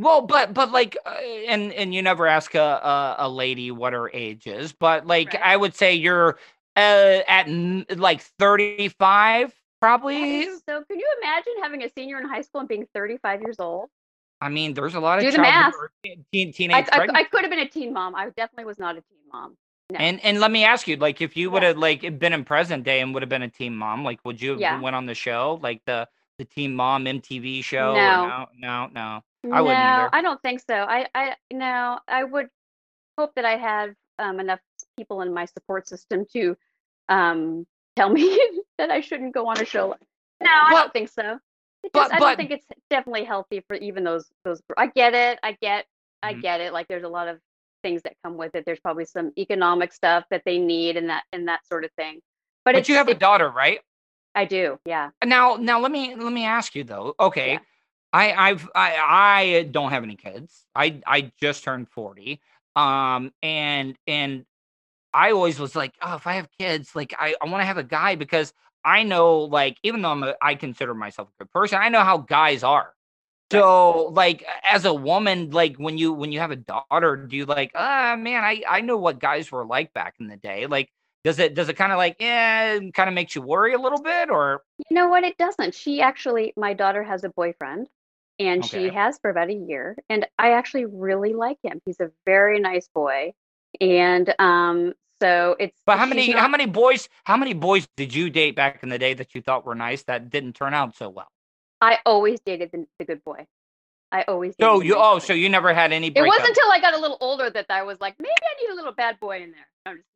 [SPEAKER 5] Well, but but like, uh, and and you never ask a, a a lady what her age is, but like
[SPEAKER 6] Right.
[SPEAKER 5] I would say you're uh, at like thirty five,
[SPEAKER 6] That
[SPEAKER 5] probably.
[SPEAKER 6] so. Can you imagine having a senior in high school and being 35 years old?
[SPEAKER 5] I mean, there's a lot of
[SPEAKER 6] Do the math.
[SPEAKER 5] teen, teen,
[SPEAKER 6] I,
[SPEAKER 5] teenage
[SPEAKER 6] I. I could have been a teen mom. I definitely was not a teen mom. No.
[SPEAKER 5] And and let me ask you, like, if you would
[SPEAKER 6] Yeah.
[SPEAKER 5] have like been in present day and would have been a teen mom, like, would you have
[SPEAKER 6] Yeah.
[SPEAKER 5] went on the show, like the the Teen Mom MTV show?
[SPEAKER 6] No.
[SPEAKER 5] no, no, no. I
[SPEAKER 6] no,
[SPEAKER 5] wouldn't either.
[SPEAKER 6] I don't think so. I, I, no, I would hope that I have um, enough people in my support system to um, tell me that I shouldn't go on a show. like- No, I
[SPEAKER 5] But-
[SPEAKER 6] don't think so. It
[SPEAKER 5] but-
[SPEAKER 6] just- I don't think it's definitely healthy for even those those. I get it. I get. I
[SPEAKER 5] Mhm.
[SPEAKER 6] get it. Like there's a lot of things that come with it. There's probably some economic stuff that they need and that and that sort of thing. But,
[SPEAKER 5] But you have a daughter, right?
[SPEAKER 6] I do. Yeah.
[SPEAKER 5] Now, now let me let me ask you though. Okay,
[SPEAKER 6] Yeah.
[SPEAKER 5] I I've I I don't have any kids. I I just turned forty. Um, and and I always was like, oh, if I have kids, like I I want to have a guy because I know, like, even though I'm a, I consider myself a good person, I know how guys are. So, like, as a woman, like when you when you have a daughter, do you like, ah, man, I I know what guys were like back in the day. Like, does it does it kind of like, yeah, kind of makes you worry a little bit, or
[SPEAKER 6] You know what? It doesn't. She actually, my daughter has a boyfriend, and she has for about a year. And I actually really like him. He's a very nice boy, and um, so it's.
[SPEAKER 5] But how many
[SPEAKER 6] not-
[SPEAKER 5] how many boys how many boys did you date back in the day that you thought were nice that didn't turn out so well?
[SPEAKER 6] I always dated the, the good boy. I always.
[SPEAKER 5] So
[SPEAKER 6] the
[SPEAKER 5] you oh
[SPEAKER 6] boy.
[SPEAKER 5] so you never had any
[SPEAKER 6] It wasn't until I got a little older that I was like, maybe I need a little bad boy in there. No, just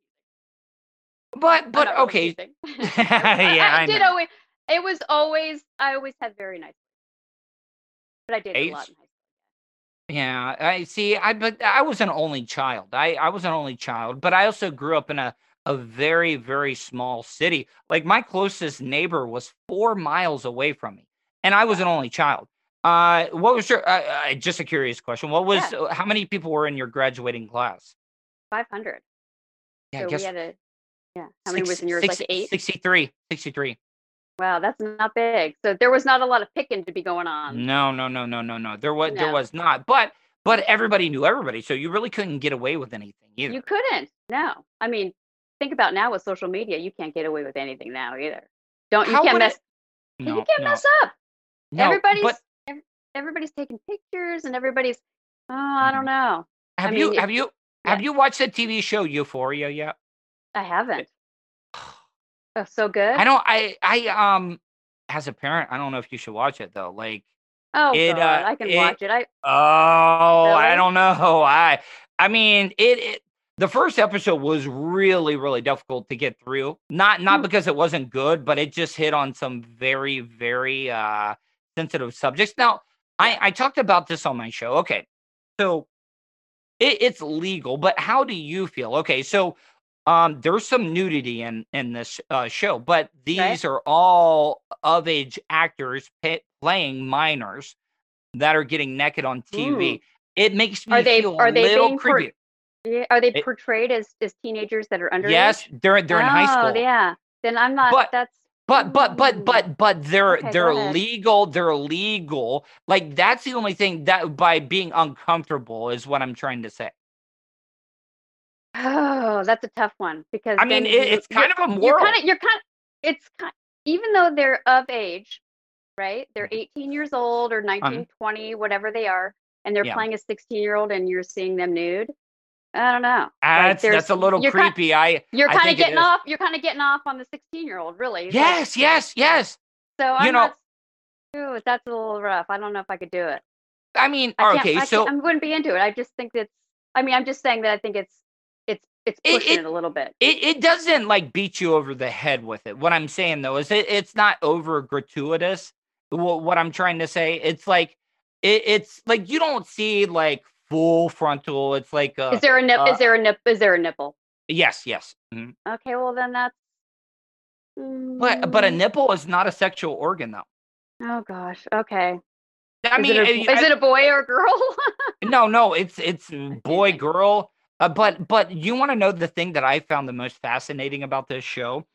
[SPEAKER 5] but but
[SPEAKER 6] really
[SPEAKER 5] okay yeah
[SPEAKER 6] I,
[SPEAKER 5] I
[SPEAKER 6] did
[SPEAKER 5] know.
[SPEAKER 6] always. It was always. I always had very nice. But I dated a lot
[SPEAKER 5] Ace?
[SPEAKER 6] in high school.
[SPEAKER 5] Yeah, I see. I but I was an only child. I I was an only child, but I also grew up in a a very very small city. Like my closest neighbor was four miles away from me, and I was an only child. Uh, what was your? Uh, uh, just a curious question. What was?
[SPEAKER 6] Yeah.
[SPEAKER 5] uh, How many people were in your graduating class?
[SPEAKER 6] Five hundred.
[SPEAKER 5] Yeah,
[SPEAKER 6] so we had a. Yeah. How many was in yours?
[SPEAKER 5] six-
[SPEAKER 6] like eight.
[SPEAKER 5] 63. 63.
[SPEAKER 6] Wow, that's not big. So there was not a lot of picking to be going on.
[SPEAKER 5] No, no, no, no, no, no. There was there was not. But but everybody knew everybody, so you really couldn't get away with anything either.
[SPEAKER 6] You couldn't. No. I mean, think about now with social media, you can't get away with anything now either. Don't you
[SPEAKER 5] How
[SPEAKER 6] can't
[SPEAKER 5] would it-
[SPEAKER 6] mess
[SPEAKER 5] no,
[SPEAKER 6] you can't
[SPEAKER 5] no,
[SPEAKER 6] mess up.
[SPEAKER 5] no,
[SPEAKER 6] everybody's
[SPEAKER 5] but
[SPEAKER 6] everybody's taking pictures and everybody's oh, I don't mm-hmm. know.
[SPEAKER 5] have
[SPEAKER 6] I
[SPEAKER 5] you
[SPEAKER 6] mean, if-
[SPEAKER 5] have you
[SPEAKER 6] yeah.
[SPEAKER 5] have you watched the TV show Euphoria yet?
[SPEAKER 6] I haven't. Oh, so good.
[SPEAKER 5] I don't I I um as a parent, I don't know if you should watch it though. Like
[SPEAKER 6] oh
[SPEAKER 5] it,
[SPEAKER 6] god,
[SPEAKER 5] uh,
[SPEAKER 6] I can
[SPEAKER 5] it-
[SPEAKER 6] watch it. I
[SPEAKER 5] Oh, I don't know. I I mean, it, it the first episode was really really difficult to get through. Not not
[SPEAKER 6] Hmm.
[SPEAKER 5] because it wasn't good, but it just hit on some very very uh sensitive subjects. Now, I I talked about this on my show. Okay. So it, it's legal, but how do you feel? Okay, so um there's some nudity in in this uh, show, but these are all of age actors playing minors that are getting naked on TV. It makes me
[SPEAKER 6] Are they-
[SPEAKER 5] feel
[SPEAKER 6] are
[SPEAKER 5] a
[SPEAKER 6] they
[SPEAKER 5] little creepy.
[SPEAKER 6] yeah, are they
[SPEAKER 5] It-
[SPEAKER 6] portrayed as as teenagers that are under
[SPEAKER 5] Yes, they're they're in high school.
[SPEAKER 6] Oh, yeah. Then I'm not
[SPEAKER 5] But-
[SPEAKER 6] that's
[SPEAKER 5] But but but but but they're
[SPEAKER 6] Okay,
[SPEAKER 5] they're legal. They're legal. Like that's the only thing that by being uncomfortable is what I'm trying to say.
[SPEAKER 6] Oh, that's a tough one because
[SPEAKER 5] I mean, it, it's kind of a moral.
[SPEAKER 6] You're kind of you're kind of, it's kind even though they're of age, right? They're
[SPEAKER 5] Mhm.
[SPEAKER 6] 18 years old or 19, 20, whatever they are, and they're
[SPEAKER 5] Yeah.
[SPEAKER 6] playing a 16 year old and you're seeing them nude. I don't know. Like,
[SPEAKER 5] that's
[SPEAKER 6] there's-
[SPEAKER 5] that's a little
[SPEAKER 6] you're kind-
[SPEAKER 5] creepy. I
[SPEAKER 6] You're kind of getting off. You're kind of getting off on the 16 year old, really. Like,
[SPEAKER 5] yes yes yes.
[SPEAKER 6] So I'm
[SPEAKER 5] you know-
[SPEAKER 6] not. Ooh, that's a little rough. I don't know if I could do it.
[SPEAKER 5] I mean,
[SPEAKER 6] I
[SPEAKER 5] okay,
[SPEAKER 6] I
[SPEAKER 5] so
[SPEAKER 6] I wouldn't be into it. I just think that's. I mean, I'm just saying that I think it's it's it's
[SPEAKER 5] It-
[SPEAKER 6] pushing it,
[SPEAKER 5] it-
[SPEAKER 6] a little bit.
[SPEAKER 5] it, it doesn't like beat you over the head with it. What I'm saying though is it, it's not over gratuitous. Wh- What I'm trying to say, it's like it, it's like you don't see like full frontal. It's like uh,
[SPEAKER 6] is there a nip?
[SPEAKER 5] uh,
[SPEAKER 6] is there a nip? Is there a nipple?
[SPEAKER 5] yes, yes. mhm.
[SPEAKER 6] Okay, well then that's.
[SPEAKER 5] But but a
[SPEAKER 6] Mm,
[SPEAKER 5] nipple is not a sexual organ though.
[SPEAKER 6] Oh gosh. Okay.
[SPEAKER 5] I
[SPEAKER 6] is
[SPEAKER 5] mean,
[SPEAKER 6] it a,
[SPEAKER 5] I-
[SPEAKER 6] is it a boy or a girl?
[SPEAKER 5] no, no, it's it's boy, girl. Uh, but but you want to know the thing that I found the most fascinating about this show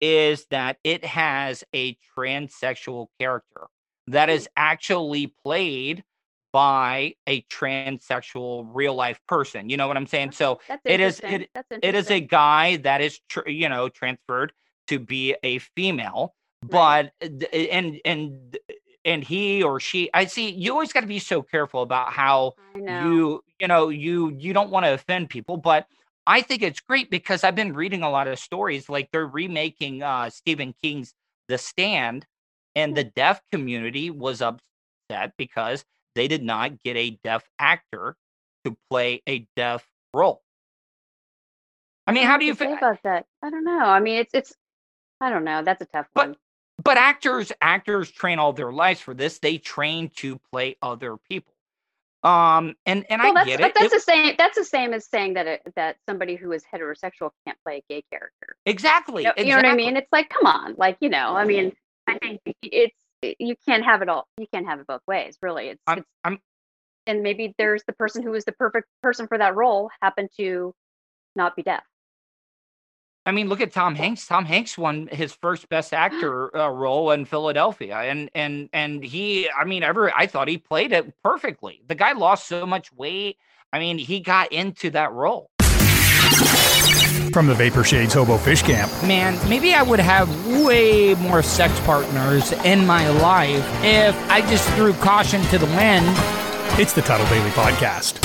[SPEAKER 5] is that it has a transsexual character that is actually played by a transsexual real life person. You know what I'm saying? So it is it, it is a guy that is tr- you know transferred to be a female,
[SPEAKER 6] Right.
[SPEAKER 5] but uh, and and and he or she I see you always got to be so careful about how you you know you you don't want to offend people but i think it's great because i've been reading a lot of stories like they're remaking uh stephen king's the stand and the deaf community was upset because they did not get a deaf actor to play a deaf role i mean how do you
[SPEAKER 6] what to say
[SPEAKER 5] feel
[SPEAKER 6] about that? I don't know. I mean, it's it's. I don't know. That's a tough
[SPEAKER 5] But-
[SPEAKER 6] one.
[SPEAKER 5] but actors actors train all their lives for this they train to play other people um and and
[SPEAKER 6] Well,
[SPEAKER 5] i
[SPEAKER 6] that's
[SPEAKER 5] get
[SPEAKER 6] but
[SPEAKER 5] it,
[SPEAKER 6] that's
[SPEAKER 5] It-
[SPEAKER 6] the same. That's the same as saying that it, that somebody who is heterosexual can't play a gay character.
[SPEAKER 5] exactly
[SPEAKER 6] You know, you know what I mean? It's like, come on, like you know. I mean, I think it's you can't have it all. You can't have it both ways, really. It's,
[SPEAKER 5] I'm,
[SPEAKER 6] it's
[SPEAKER 5] I'm
[SPEAKER 6] and maybe there's the person who is the perfect person for that role happened to not be deaf.
[SPEAKER 5] I mean, look at Tom Hanks. Tom Hanks won his first Best Actor uh, role in Philadelphia, and and and he, I mean, ever I thought he played it perfectly. The guy lost so much weight. I mean, he got into that role.
[SPEAKER 2] From the Vapor Shades Hobo Fish Camp,
[SPEAKER 5] Man, maybe I would have way more sex partners in my life if I just threw caution to the wind.
[SPEAKER 2] it's the Tuttle Daily Podcast.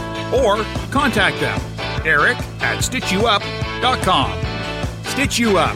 [SPEAKER 2] or contact them, Eric at StitchYouUp.com. Stitch You Up.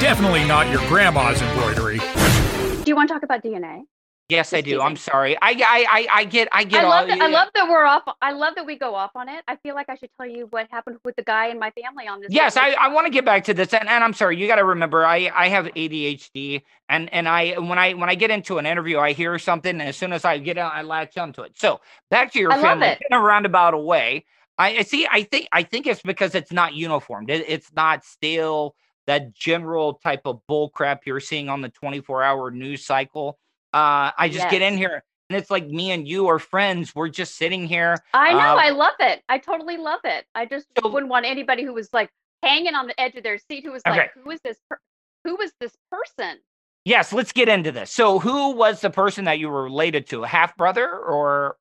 [SPEAKER 2] Definitely not your grandma's embroidery.
[SPEAKER 6] Do you want to talk about DNA?
[SPEAKER 5] Yes, I
[SPEAKER 6] Just
[SPEAKER 5] do. I'm sorry. I I I, I get I get
[SPEAKER 6] I
[SPEAKER 5] all.
[SPEAKER 6] love that. I love that we're off. I love that we go off on it. I feel like I should tell you what happened with the guy in my family on this.
[SPEAKER 5] Yes, I. I want to get back to this, and, and I'm sorry. You got to remember, I, I have ADHD, and and I when I when I get into an interview, I hear something, and as soon as I get out, I latch onto it. So back to your
[SPEAKER 6] I
[SPEAKER 5] family in a roundabout way. I, I see. I think I think it's because it's not uniformed. It, it's not still that general type of bull crap you're seeing on the 24 hour news cycle. Uh, I just get in here, and it's like me and you are friends. We're just sitting here.
[SPEAKER 6] I know.
[SPEAKER 5] Uh,
[SPEAKER 6] I love it. I totally love it. I just
[SPEAKER 5] So-
[SPEAKER 6] wouldn't want anybody who was like hanging on the edge of their seat who was
[SPEAKER 5] Okay.
[SPEAKER 6] like, "Who is this? Per- who is this person?"
[SPEAKER 5] Yes, let's get into this. So, who was the person that you were related to? A half brother or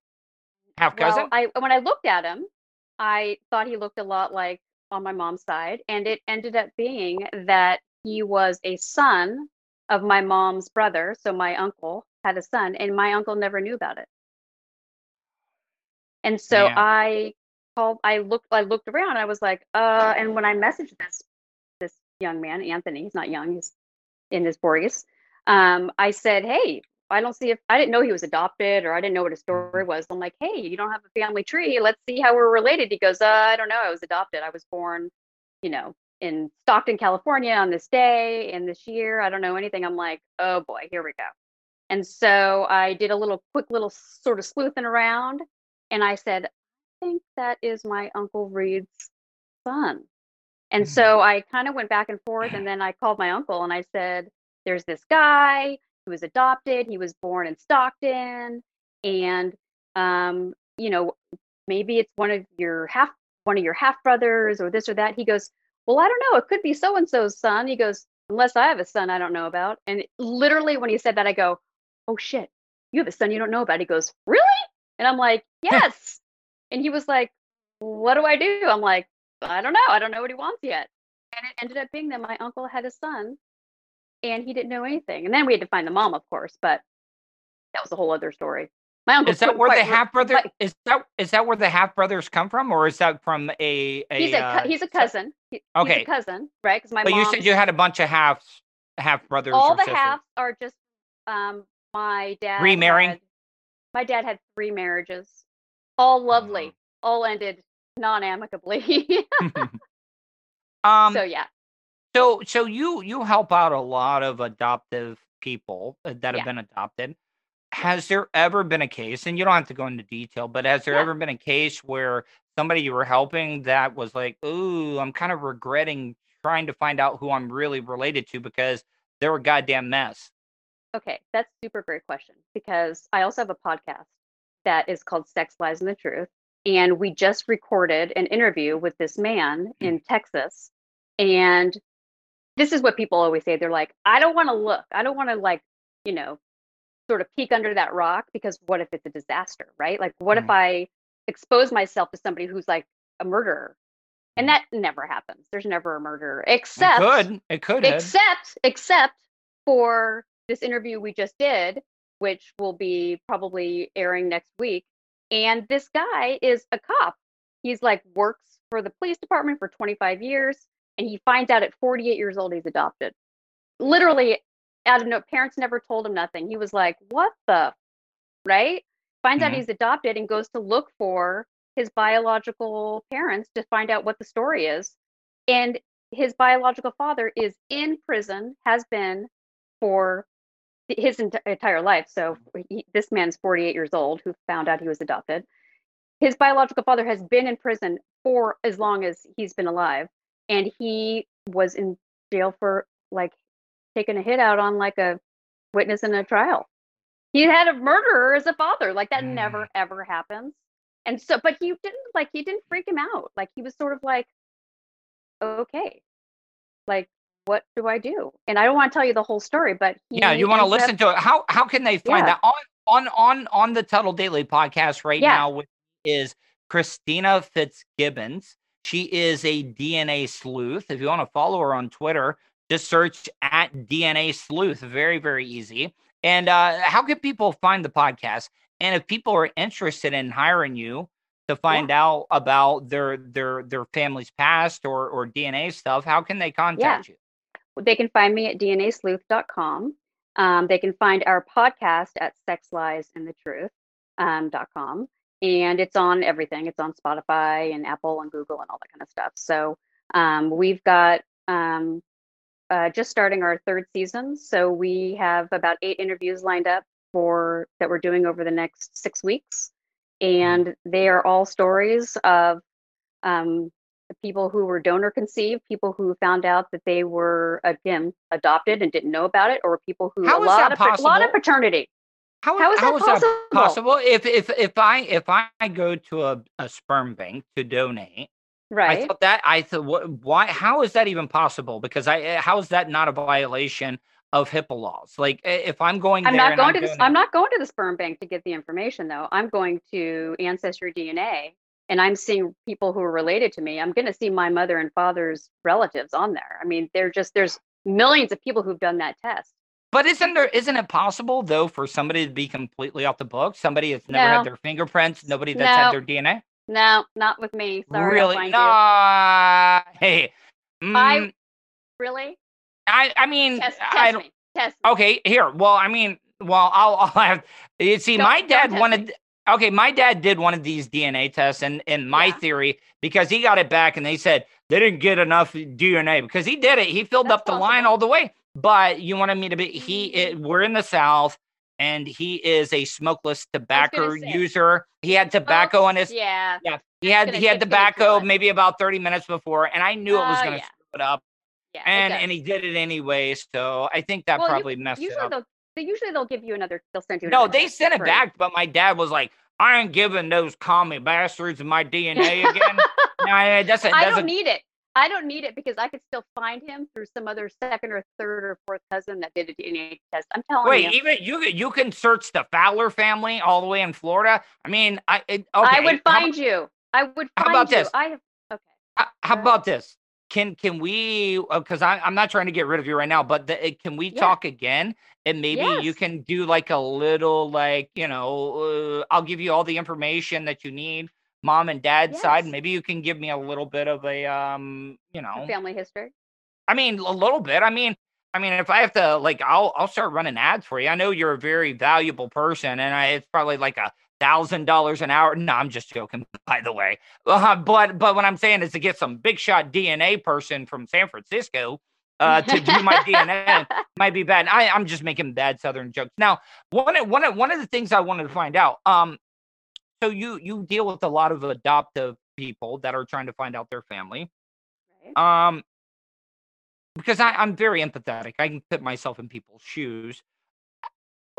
[SPEAKER 5] half cousin?
[SPEAKER 6] Well, I when I looked at him, I thought he looked a lot like on my mom's side, and it ended up being that he was a son of my mom's brother. So my uncle had a son, and my uncle never knew about it. And so
[SPEAKER 5] Man.
[SPEAKER 6] I called. I looked. I looked around. I was like, uh. And when I messaged this this young man, Anthony, he's not young. He's in his forties. Um, I said, hey, I don't see if I didn't know he was adopted or I didn't know what his story was. I'm like, hey, you don't have a family tree. Let's see how we're related. He goes, uh, I don't know. I was adopted. I was born, you know, in Stockton, California on this day and this year. I don't know anything. I'm like, oh boy, here we go. And so I did a little quick little sort of sleuthing around and I said, I think that is my Uncle Reed's son. And so I kind of went back and forth and then I called my uncle and I said, there's this guy who was adopted. He was born in Stockton. And um, you know, maybe it's one of your half one of your half brothers or this or that. He goes, Well, I don't know. It could be so and so's son. He goes, Unless I have a son I don't know about. And literally when he said that, I go, Oh shit, you have a son you don't know about. He goes, Really? And I'm like, Yes. and he was like, What do I do? I'm like, I don't know. I don't know what he wants yet. And it ended up being that my uncle had a son and he didn't know anything. And then we had to find the mom, of course, but that was a whole other story. My uncle
[SPEAKER 5] Is that where the half brother is that is that where the half brothers come from, or is that from a, a
[SPEAKER 6] He's a
[SPEAKER 5] uh,
[SPEAKER 6] he's a cousin. He- He's
[SPEAKER 5] Okay.
[SPEAKER 6] a cousin, right? Because my
[SPEAKER 5] But you said you had a bunch of halves, half brothers.
[SPEAKER 6] all the
[SPEAKER 5] sisters.
[SPEAKER 6] halves are just um my dad
[SPEAKER 5] Remarrying?
[SPEAKER 6] had- My dad had three marriages, all lovely,
[SPEAKER 5] Wow.
[SPEAKER 6] all ended non-amicably.
[SPEAKER 5] um
[SPEAKER 6] so yeah,
[SPEAKER 5] So so you you help out a lot of adoptive people uh, that have
[SPEAKER 6] Yeah.
[SPEAKER 5] been adopted. Has there ever been a case, and you don't have to go into detail, but has there
[SPEAKER 6] Yeah.
[SPEAKER 5] ever been a case where somebody you were helping that was like, "Ooh, I'm kind of regretting trying to find out who I'm really related to because they're a goddamn mess."
[SPEAKER 6] okay, that's super great question because I also have a podcast that is called Sex Lies and the Truth, and we just recorded an interview with this man hmm. in Texas, and this is what people always say. They're like, I don't want to look. I don't want to like, you know, sort of peek under that rock because what if it's a disaster, right? Like, what if
[SPEAKER 5] Mhm.
[SPEAKER 6] I expose myself to somebody who's like a murderer? And that never happens. There's never a murderer, except
[SPEAKER 5] it could. It could. have.
[SPEAKER 6] except except for this interview we just did, which will be probably airing next week. And this guy is a cop. He's like works for the police department for 25 years, and he finds out at 48 years old he's adopted. Literally, out of no parents never told him nothing. He was like, "What the?" Right? Finds out
[SPEAKER 5] Mhm.
[SPEAKER 6] he's adopted and goes to look for his biological parents to find out what the story is. And his biological father is in prison, has been for his ent- entire life. So he, this man's 48 years old who found out he was adopted. His biological father has been in prison for as long as he's been alive. And he was in jail for like taking a hit out on like a witness in a trial. He had a murderer as a father. Like that
[SPEAKER 5] Mm.
[SPEAKER 6] never ever happens. And so, but he didn't like, he didn't freak him out. Like he was sort of like, okay, like, what do I do? And I don't want to tell you the whole story, but he
[SPEAKER 5] Yeah, you want to
[SPEAKER 6] ends up-
[SPEAKER 5] listen to it. How how can they find
[SPEAKER 6] Yeah.
[SPEAKER 5] that on on on on the Tuttle Daily podcast right
[SPEAKER 6] Yeah.
[SPEAKER 5] now? With is Christina Fitzgibbons. She is a DNA sleuth. If you want to follow her on Twitter, just search at DNA sleuth. Very very easy. And uh, how can people find the podcast? And if people are interested in hiring you to find out about their their their family's past or or DNA stuff, how can they contact you?
[SPEAKER 6] They can find me at dnasleuth.com. Um, they can find our podcast at sexliesandthetruth.com. Um, dot com. and it's on everything. It's on Spotify and Apple and Google and all that kind of stuff. So um, we've got um, uh, just starting our third season. So we have about eight interviews lined up for that we're doing over the next six weeks, and they are all stories of um, people who were donor conceived, people who found out that they were again adopted and didn't know about it, or people who
[SPEAKER 5] How
[SPEAKER 6] a lot
[SPEAKER 5] that
[SPEAKER 6] of pa- lot of paternity.
[SPEAKER 5] How,
[SPEAKER 6] How is that possible?
[SPEAKER 5] possible? If if if I if I go to a, a sperm bank to donate, I thought that I thought what why how is that even possible? Because I eh, how is that not a violation of HIPAA laws? Like eh, if I'm going
[SPEAKER 6] I'm
[SPEAKER 5] there
[SPEAKER 6] not going
[SPEAKER 5] I'm
[SPEAKER 6] to this. I'm not going to the sperm bank to get the information though. I'm going to Ancestry DNA, and I'm seeing people who are related to me. I'm going to see my mother and father's relatives on there. I mean, they're just there's millions of people who've done that test.
[SPEAKER 5] But isn't there isn't it possible though for somebody to be completely off the book? Somebody that's never
[SPEAKER 6] No.
[SPEAKER 5] had their fingerprints, nobody that's had their DNA.
[SPEAKER 6] No, not with me. Sorry,
[SPEAKER 5] really?
[SPEAKER 6] find
[SPEAKER 5] Nah. Hey.
[SPEAKER 6] you. I
[SPEAKER 5] mm,
[SPEAKER 6] really
[SPEAKER 5] I I mean
[SPEAKER 6] test,
[SPEAKER 5] I don't.
[SPEAKER 6] me. Test me.
[SPEAKER 5] Okay, here. Well, I mean, well, I'll, I'll have. You see,
[SPEAKER 6] Don't-
[SPEAKER 5] my dad
[SPEAKER 6] test
[SPEAKER 5] wanted. Okay, my dad did one of these DNA tests, and in my
[SPEAKER 6] Yeah.
[SPEAKER 5] theory, because he got it back, and they said they didn't get enough DNA because he did it. He filled
[SPEAKER 6] That's
[SPEAKER 5] up the line all the way. But you wanted me to be. He. It, we're in the South, and he is a smokeless tobacco user. He had oh, tobacco on his.
[SPEAKER 6] Yeah.
[SPEAKER 5] Yeah, he had he had
[SPEAKER 6] it's gonna kill
[SPEAKER 5] tobacco maybe about thirty minutes before, and I knew it was
[SPEAKER 6] Oh,
[SPEAKER 5] going to
[SPEAKER 6] yeah.
[SPEAKER 5] screw it up,
[SPEAKER 6] Yeah.
[SPEAKER 5] and and he did it anyway. So I think that
[SPEAKER 6] Well, you-
[SPEAKER 5] probably messed it
[SPEAKER 6] usually
[SPEAKER 5] up.
[SPEAKER 6] they'll they usually they'll give you another. They'll send you.
[SPEAKER 5] No, they sent it
[SPEAKER 6] free.
[SPEAKER 5] back, but my dad was like, "I ain't giving those commie bastards my DNA again." no, that's a,
[SPEAKER 6] I
[SPEAKER 5] that's
[SPEAKER 6] don't
[SPEAKER 5] a,
[SPEAKER 6] need it. I don't need it because I could still find him through some other second or third or fourth cousin that did a DNA test. I'm telling
[SPEAKER 5] wait.
[SPEAKER 6] you.
[SPEAKER 5] Wait, even you can- you can search the Fowler family all the way in Florida. I mean, I it, okay.
[SPEAKER 6] I would
[SPEAKER 5] how-
[SPEAKER 6] find you. I would
[SPEAKER 5] how about
[SPEAKER 6] you.
[SPEAKER 5] this?
[SPEAKER 6] I have okay.
[SPEAKER 5] How, how about this? Can can we? Because I'm not trying to get rid of you right now, but the, can we
[SPEAKER 6] Yeah.
[SPEAKER 5] talk again? And maybe you can do like a little, like you know, uh, I'll give you all the information that you need, mom and dad's side. Maybe you can give me a little bit of a, um, you know,
[SPEAKER 6] Family history.
[SPEAKER 5] I mean, a little bit. I mean, I mean, if I have to, like, I'll I'll start running ads for you. I know you're a very valuable person, and I, it's probably like a thousand dollars an hour. No, I'm just joking, by the way. Uh, but but what I'm saying is to get some big shot DNA person from San Francisco uh, to do my DNA might be bad. I, I'm just making bad Southern jokes. Now, one of, one of, one of the things I wanted to find out. Um, so you you deal with a lot of adoptive people that are trying to find out their family. Right. Um, because I, I'm very empathetic. I can put myself in people's shoes.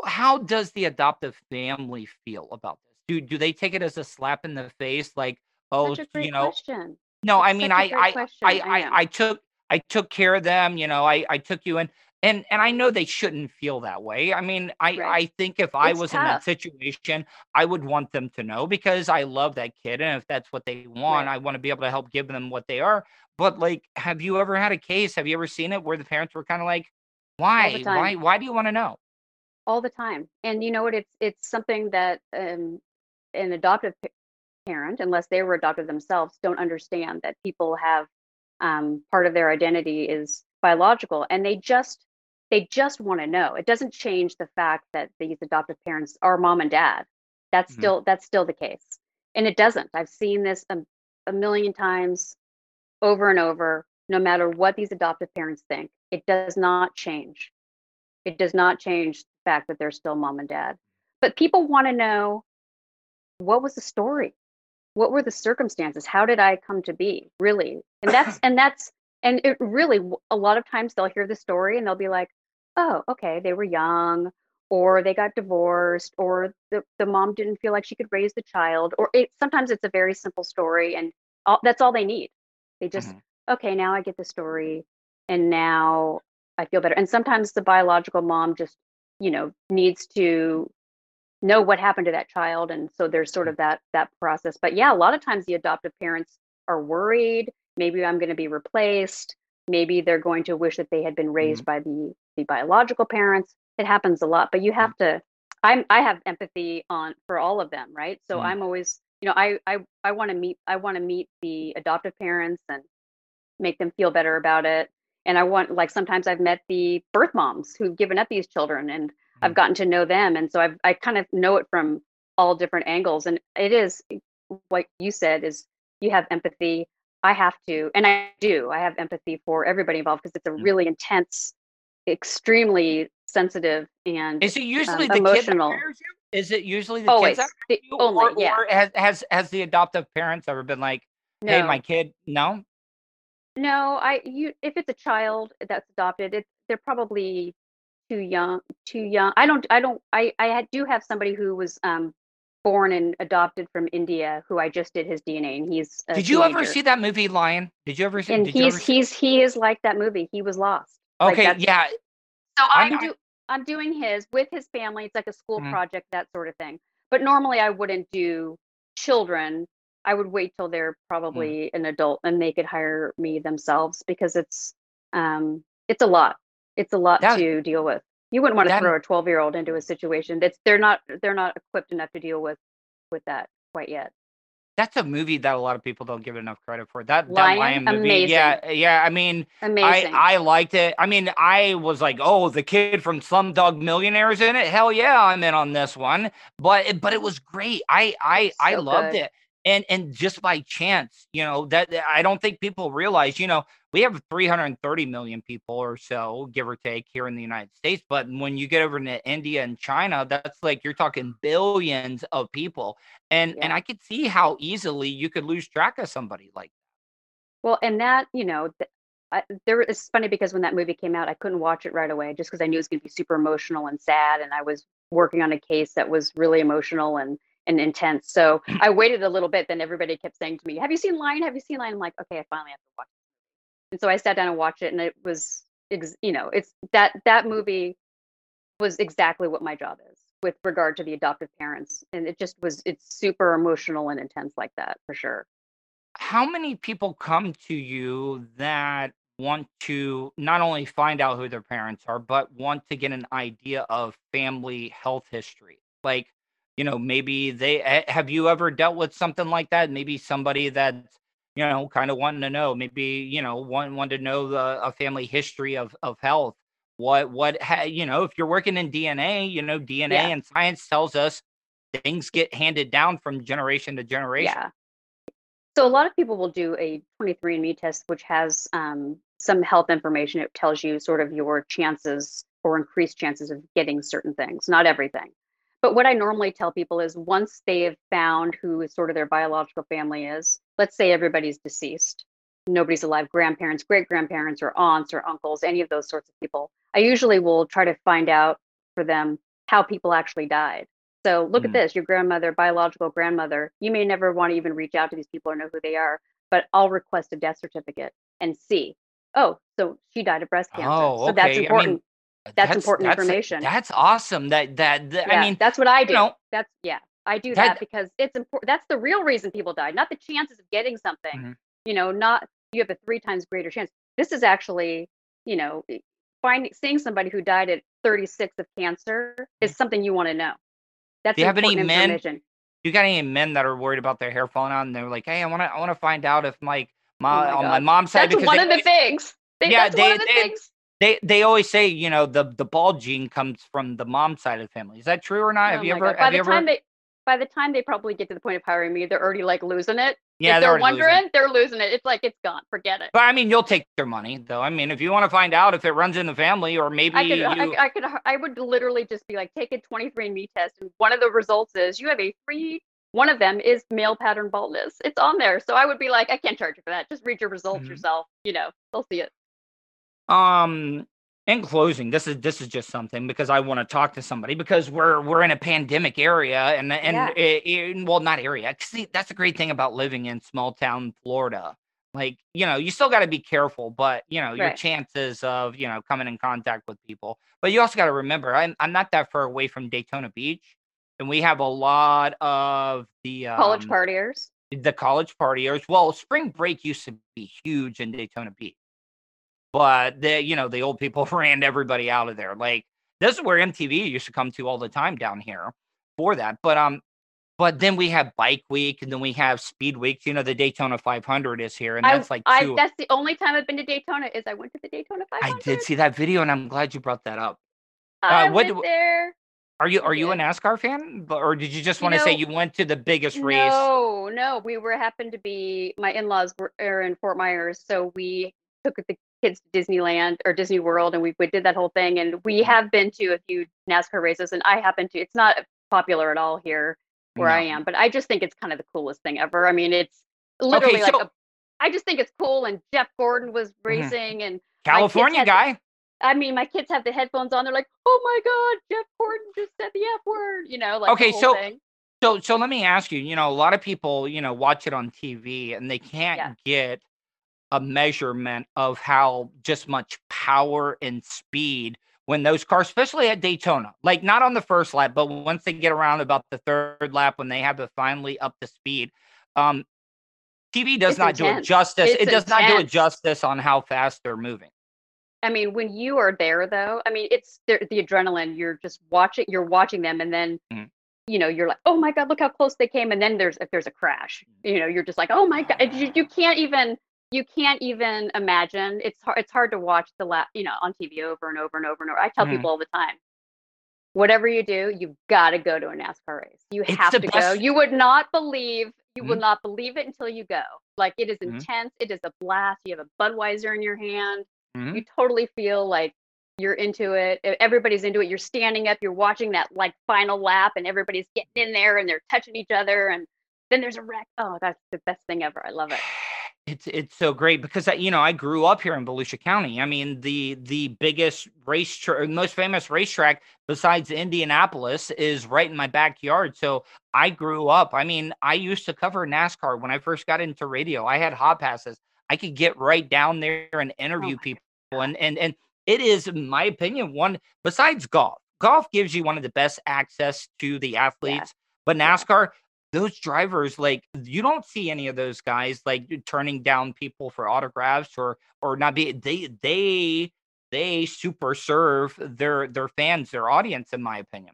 [SPEAKER 5] How does the adoptive family feel about this? Do do they take it as a slap in the face, like, oh, you know?
[SPEAKER 6] Question.
[SPEAKER 5] No, I mean, I I, I, I I took I took care of them. You know, I I took you in, and and I know they shouldn't feel that way. I mean, I right. I think if I was tough. in that situation, I would want them to know because I love that kid, and if that's what they want, right. I want to be able to help give them what they are. But like, have you ever had a case? Have you ever seen it where the parents were kind of like, "Why? Why? Why do you want to know?"
[SPEAKER 6] All the time, and you know what? It's it's something that um, an adoptive parent, unless they were adopted themselves, don't understand that people have um, part of their identity is biological, and they just they just want to know. It doesn't change the fact that these adoptive parents are mom and dad. That's mm-hmm. still that's still the case, and it doesn't. I've seen this a, a million times, over and over. No matter what these adoptive parents think, it does not change. It does not change the fact that they're still mom and dad. But people want to know what was the story what were the circumstances how did i come to be really and that's and that's and it really a lot of times they'll hear the story and they'll be like oh okay they were young or they got divorced or the, the mom didn't feel like she could raise the child or it sometimes it's a very simple story and all, that's all they need. They just mm-hmm. okay now i get the story and now i feel better. And sometimes the biological mom just you know needs to know what happened to that child and so there's sort of that that process. But yeah a lot of times the adoptive parents are worried maybe i'm going to be replaced. Maybe they're going to wish that they had been raised mm-hmm. by the the biological parents it happens a lot but you have mm-hmm. to i'm i have empathy on for all of them right so mm-hmm. i'm always you know i i, I want to meet i want to meet the adoptive parents and make them feel better about it and i want like sometimes i've met the birth moms who've given up these children and I've gotten to know them. And so I've, I kind of know it from all different angles. And it is what you said is you have empathy. I have to, and I do, I have empathy for everybody involved because it's a really intense, extremely sensitive and
[SPEAKER 5] is it usually um, the emotional. kid? Is it usually the
[SPEAKER 6] Always.
[SPEAKER 5] kids
[SPEAKER 6] that you? Only, or, yeah.
[SPEAKER 5] or has, has has the adoptive parents ever been like, "Hey, my kid"? No.
[SPEAKER 6] No, I you if it's a child that's adopted, it's they're probably too young too young i don't i don't i i do have somebody who was um born and adopted from india who i just did his dna and he's
[SPEAKER 5] did you ever see that movie lion did you ever see
[SPEAKER 6] and he's he's he is like that movie he was lost
[SPEAKER 5] okay like yeah
[SPEAKER 6] so i'm, I'm do i'm doing his with his family it's like a school mm-hmm. project that sort of thing but normally i wouldn't do children i would wait till they're probably mm. an adult and they could hire me themselves because it's um it's a lot it's a lot that, to deal with. You wouldn't want to that, throw a 12 year old into a situation that's they're not they're not equipped enough to deal with with that quite yet.
[SPEAKER 5] That's a movie that a lot of people don't give enough credit for. That
[SPEAKER 6] Lion,
[SPEAKER 5] that Lion
[SPEAKER 6] movie, amazing.
[SPEAKER 5] yeah, yeah. I mean,
[SPEAKER 6] amazing.
[SPEAKER 5] I, I liked it. I mean, I was like, oh, the kid from Slumdog Millionaires in it. Hell yeah, I'm in on this one. But but it was great. I I so I loved good. it and and just by chance you know that i don't think people realize you know we have 330 million people or so give or take here in the united states but when you get over to india and china that's like you're talking billions of people and yeah. and i could see how easily you could lose track of somebody like that
[SPEAKER 6] well and that you know I, there it's funny because when that movie came out i couldn't watch it right away just because i knew it was going to be super emotional and sad and i was working on a case that was really emotional and and intense. So mm. I waited a little bit. Then everybody kept saying to me, "Have you seen Lion? Have you seen Lion?" I'm like, "Okay, I finally have to watch." It. And so I sat down and watched it, and it was, you know, it's that that movie was exactly what my job is with regard to the adoptive parents, and it just was. It's super emotional and intense like that for sure.
[SPEAKER 5] How many people come to you that want to not only find out who their parents are, but want to get an idea of family health history? Like, you know maybe they have you ever dealt with something like that maybe somebody that you know kind of wanting to know maybe you know one want to know the a family history of of health what what ha, you know if you're working in dna you know dna
[SPEAKER 6] Yeah.
[SPEAKER 5] and science tells us things get handed down from generation to generation
[SPEAKER 6] Yeah. So a lot of people will do a 23andMe test, which has um, some health information. It tells you sort of your chances or increased chances of getting certain things, not everything. But what I normally tell people is once they have found who is sort of their biological family is, let's say everybody's deceased, nobody's alive, grandparents, great grandparents, or aunts or uncles, any of those sorts of people, I usually will try to find out for them how people actually died. So look
[SPEAKER 5] Mm.
[SPEAKER 6] at this your grandmother, biological grandmother. You may never want to even reach out to these people or know who they are, but I'll request a death certificate and see. Oh, so she died of breast cancer.
[SPEAKER 5] Oh,
[SPEAKER 6] So that's
[SPEAKER 5] okay. I mean,
[SPEAKER 6] important. That's important information.
[SPEAKER 5] that's awesome that that, that-
[SPEAKER 6] yeah,
[SPEAKER 5] i mean
[SPEAKER 6] that's what I do.
[SPEAKER 5] know,
[SPEAKER 6] that's yeah, I do
[SPEAKER 5] that-
[SPEAKER 6] that, because it's important. That's the real reason people die, not the chances of getting something.
[SPEAKER 5] Mhm.
[SPEAKER 6] You know, not you have a three times greater chance. This is actually, you know, finding seeing somebody who died at 36 of cancer is something you want to know. That's
[SPEAKER 5] Do you have any men- you got any men that are worried about their hair falling out and they're like hey i want to i want to find out if my my
[SPEAKER 6] Oh my
[SPEAKER 5] on my mom's side
[SPEAKER 6] That's
[SPEAKER 5] because
[SPEAKER 6] one
[SPEAKER 5] they
[SPEAKER 6] of the things. They,
[SPEAKER 5] Yeah,
[SPEAKER 6] that's
[SPEAKER 5] they-
[SPEAKER 6] one of the
[SPEAKER 5] they-
[SPEAKER 6] things.
[SPEAKER 5] They they always say you know the the bald gene comes from the mom side of the family is that true or not have
[SPEAKER 6] Oh
[SPEAKER 5] you
[SPEAKER 6] my
[SPEAKER 5] ever
[SPEAKER 6] God. By
[SPEAKER 5] have
[SPEAKER 6] the
[SPEAKER 5] you ever
[SPEAKER 6] time they by the time they probably get to the point of hiring me, they're already like losing it.
[SPEAKER 5] yeah
[SPEAKER 6] if they're
[SPEAKER 5] losing.
[SPEAKER 6] wondering, they're losing it. It's like it's gone. Forget it.
[SPEAKER 5] but i mean you'll take their money though i mean if you want to find out if it runs in the family or maybe
[SPEAKER 6] I could,
[SPEAKER 5] you
[SPEAKER 6] I, I could, I would literally just be like, take a 23andMe test, and one of the results is you have a free. One of them is male pattern baldness. It's on there, so I would be like, I can't charge you for that. Just read your results
[SPEAKER 5] Mhm.
[SPEAKER 6] yourself. You know, they'll see it.
[SPEAKER 5] Um in closing this is this is just something because i want to talk to somebody because we're we're in a pandemic area and and
[SPEAKER 6] Yeah.
[SPEAKER 5] it- it- well not area see that's the great thing about living in small town florida like you know you still got to be careful but you know your chances of you know coming in contact with people but you also got to remember I'm, I'm not that far away from daytona beach and we have a lot of the
[SPEAKER 6] College
[SPEAKER 5] um,
[SPEAKER 6] partiers.
[SPEAKER 5] the college partiers. Well, spring break used to be huge in Daytona Beach, but the you know the old people ran everybody out of there. Like this is where MTV used to come to all the time down here for that. But um, but then we have Bike Week, and then we have Speed Week. You know, the Daytona 500 is here, and
[SPEAKER 6] I,
[SPEAKER 5] that's like
[SPEAKER 6] I, that's the only time I've been to Daytona is I went to the Daytona 500.
[SPEAKER 5] I did see that video, and I'm glad you brought that up.
[SPEAKER 6] I
[SPEAKER 5] uh, what
[SPEAKER 6] went there.
[SPEAKER 5] Are you are you a. NASCAR fan, But- or did you just
[SPEAKER 6] You
[SPEAKER 5] want to say you went to the biggest race?
[SPEAKER 6] No, no, we were happened to be my in-laws were are in Fort Myers, so we took the kids to Disneyland or Disney World, and we, we did that whole thing. And we have been to a few NASCAR races, and I happen to. It's not popular at all here where I am, but I just think it's kind of the coolest thing ever. I mean, it's literally like
[SPEAKER 5] so-
[SPEAKER 6] a. I just think it's cool, and Jeff Gordon was
[SPEAKER 5] Mm-hmm.
[SPEAKER 6] racing, and
[SPEAKER 5] California
[SPEAKER 6] had the-
[SPEAKER 5] guy.
[SPEAKER 6] I mean, my kids have the headphones on. They're like, "Oh my God, Jeff Gordon just said the F word," you know, like
[SPEAKER 5] Okay, so-
[SPEAKER 6] thing.
[SPEAKER 5] So so let me ask you, you know, a lot of people, you know, watch it on TV and they can't
[SPEAKER 6] Yeah.
[SPEAKER 5] get a measurement of how just much power and speed when those cars, especially at Daytona, like not on the first lap, but once they get around about the third lap when they have to finally up the speed, um, TV does
[SPEAKER 6] It's
[SPEAKER 5] not do it
[SPEAKER 6] intense.
[SPEAKER 5] justice. it
[SPEAKER 6] It's
[SPEAKER 5] does not do it justice on how fast they're moving.
[SPEAKER 6] I mean, when you are there, though, I mean, it's the, the adrenaline. You're just watching. You're watching them, and then,
[SPEAKER 5] Mhm.
[SPEAKER 6] you know, you're like, "Oh my God, look how close they came!" And then there's if there's a crash, you know, you're just like, "Oh my God!" You, you can't even you can't even imagine. It's hard. It's hard to watch the la- you know on TV over and over and over and over. I tell
[SPEAKER 5] Mhm.
[SPEAKER 6] people all the time, whatever you do, you've got to go to a NASCAR race. You
[SPEAKER 5] It's
[SPEAKER 6] have to go. You would not believe. You will
[SPEAKER 5] Mhm.
[SPEAKER 6] not believe it until you go. Like it is
[SPEAKER 5] Mhm.
[SPEAKER 6] intense. It is a blast. You have a Budweiser in your hand you totally feel like you're into it everybody's into it you're standing up you're watching that like final lap and everybody's getting in there and they're touching each other and then there's a wreck oh that's the best thing ever i love it
[SPEAKER 5] It's it's so great because I, you know I grew up here in Volusia County. I mean the the biggest race tra- most famous racetrack besides Indianapolis is right in my backyard. So I grew up. I mean I used to cover NASCAR when I first got into radio. I had hot passes. I could get right down there and oh interview
[SPEAKER 6] my
[SPEAKER 5] people and and and it is in my opinion one besides golf. Golf gives you one of the best access to the athletes, but
[SPEAKER 6] Yeah.
[SPEAKER 5] NASCAR those drivers like you don't see any of those guys like turning down people for autographs or or not be they they they super serve their their fans their audience in my opinion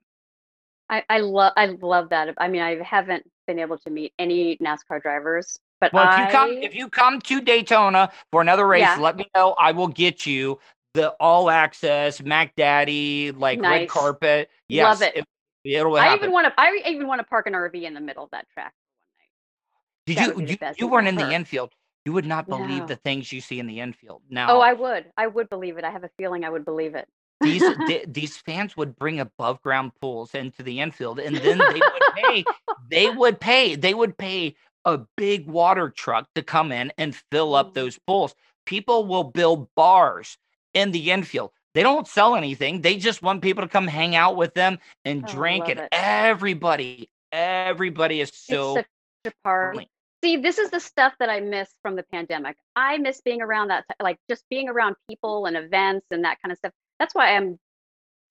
[SPEAKER 6] i i love i love that i mean i haven't been able to meet any nascar drivers but
[SPEAKER 5] well if
[SPEAKER 6] I,
[SPEAKER 5] you come if you come to daytona for another race
[SPEAKER 6] Yeah.
[SPEAKER 5] let me know i will get you the all access Mac Daddy like red carpet. Yes,
[SPEAKER 6] Love it.
[SPEAKER 5] It'll
[SPEAKER 6] I
[SPEAKER 5] happen.
[SPEAKER 6] even want to. I even want to park an RV in the middle of that track one night.
[SPEAKER 5] Did
[SPEAKER 6] that
[SPEAKER 5] you
[SPEAKER 6] would be the
[SPEAKER 5] you, you weren't in the infield? You would not believe
[SPEAKER 6] No.
[SPEAKER 5] the things you see in the infield. Now,
[SPEAKER 6] Oh, I would. I would believe it. I have a feeling I would believe it.
[SPEAKER 5] these th- these fans would bring above ground pools into the infield, and then they would pay. They would pay. They would pay a big water truck to come in and fill up
[SPEAKER 6] Mm.
[SPEAKER 5] those pools. People will build bars in the infield. They don't sell anything. They just want people to come hang out with them and
[SPEAKER 6] Oh,
[SPEAKER 5] drink. And
[SPEAKER 6] it.
[SPEAKER 5] everybody, everybody is so.
[SPEAKER 6] it's such a part.
[SPEAKER 5] friendly.
[SPEAKER 6] See, this is the stuff that I miss from the pandemic. I miss being around that, like just being around people and events and that kind of stuff. That's why I'm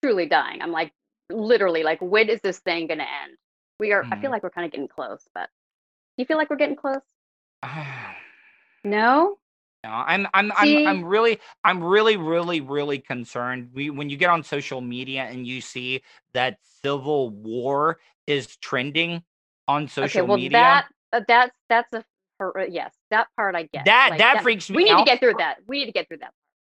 [SPEAKER 6] truly dying. I'm like, literally, like, when is this thing going to end? We are, I feel
[SPEAKER 5] Mhm.
[SPEAKER 6] like we're kind of getting close, but do you feel like we're getting close? No?
[SPEAKER 5] I'm I'm I'm I'm really I'm really really really concerned. We when you get on social media and you see that civil war is trending on social
[SPEAKER 6] okay, well,
[SPEAKER 5] media,
[SPEAKER 6] that, uh, that's, that's a, uh, yes, that part I get.
[SPEAKER 5] that
[SPEAKER 6] Like,
[SPEAKER 5] that freaks me out.
[SPEAKER 6] we need
[SPEAKER 5] out.
[SPEAKER 6] to get through that. We need to get through that.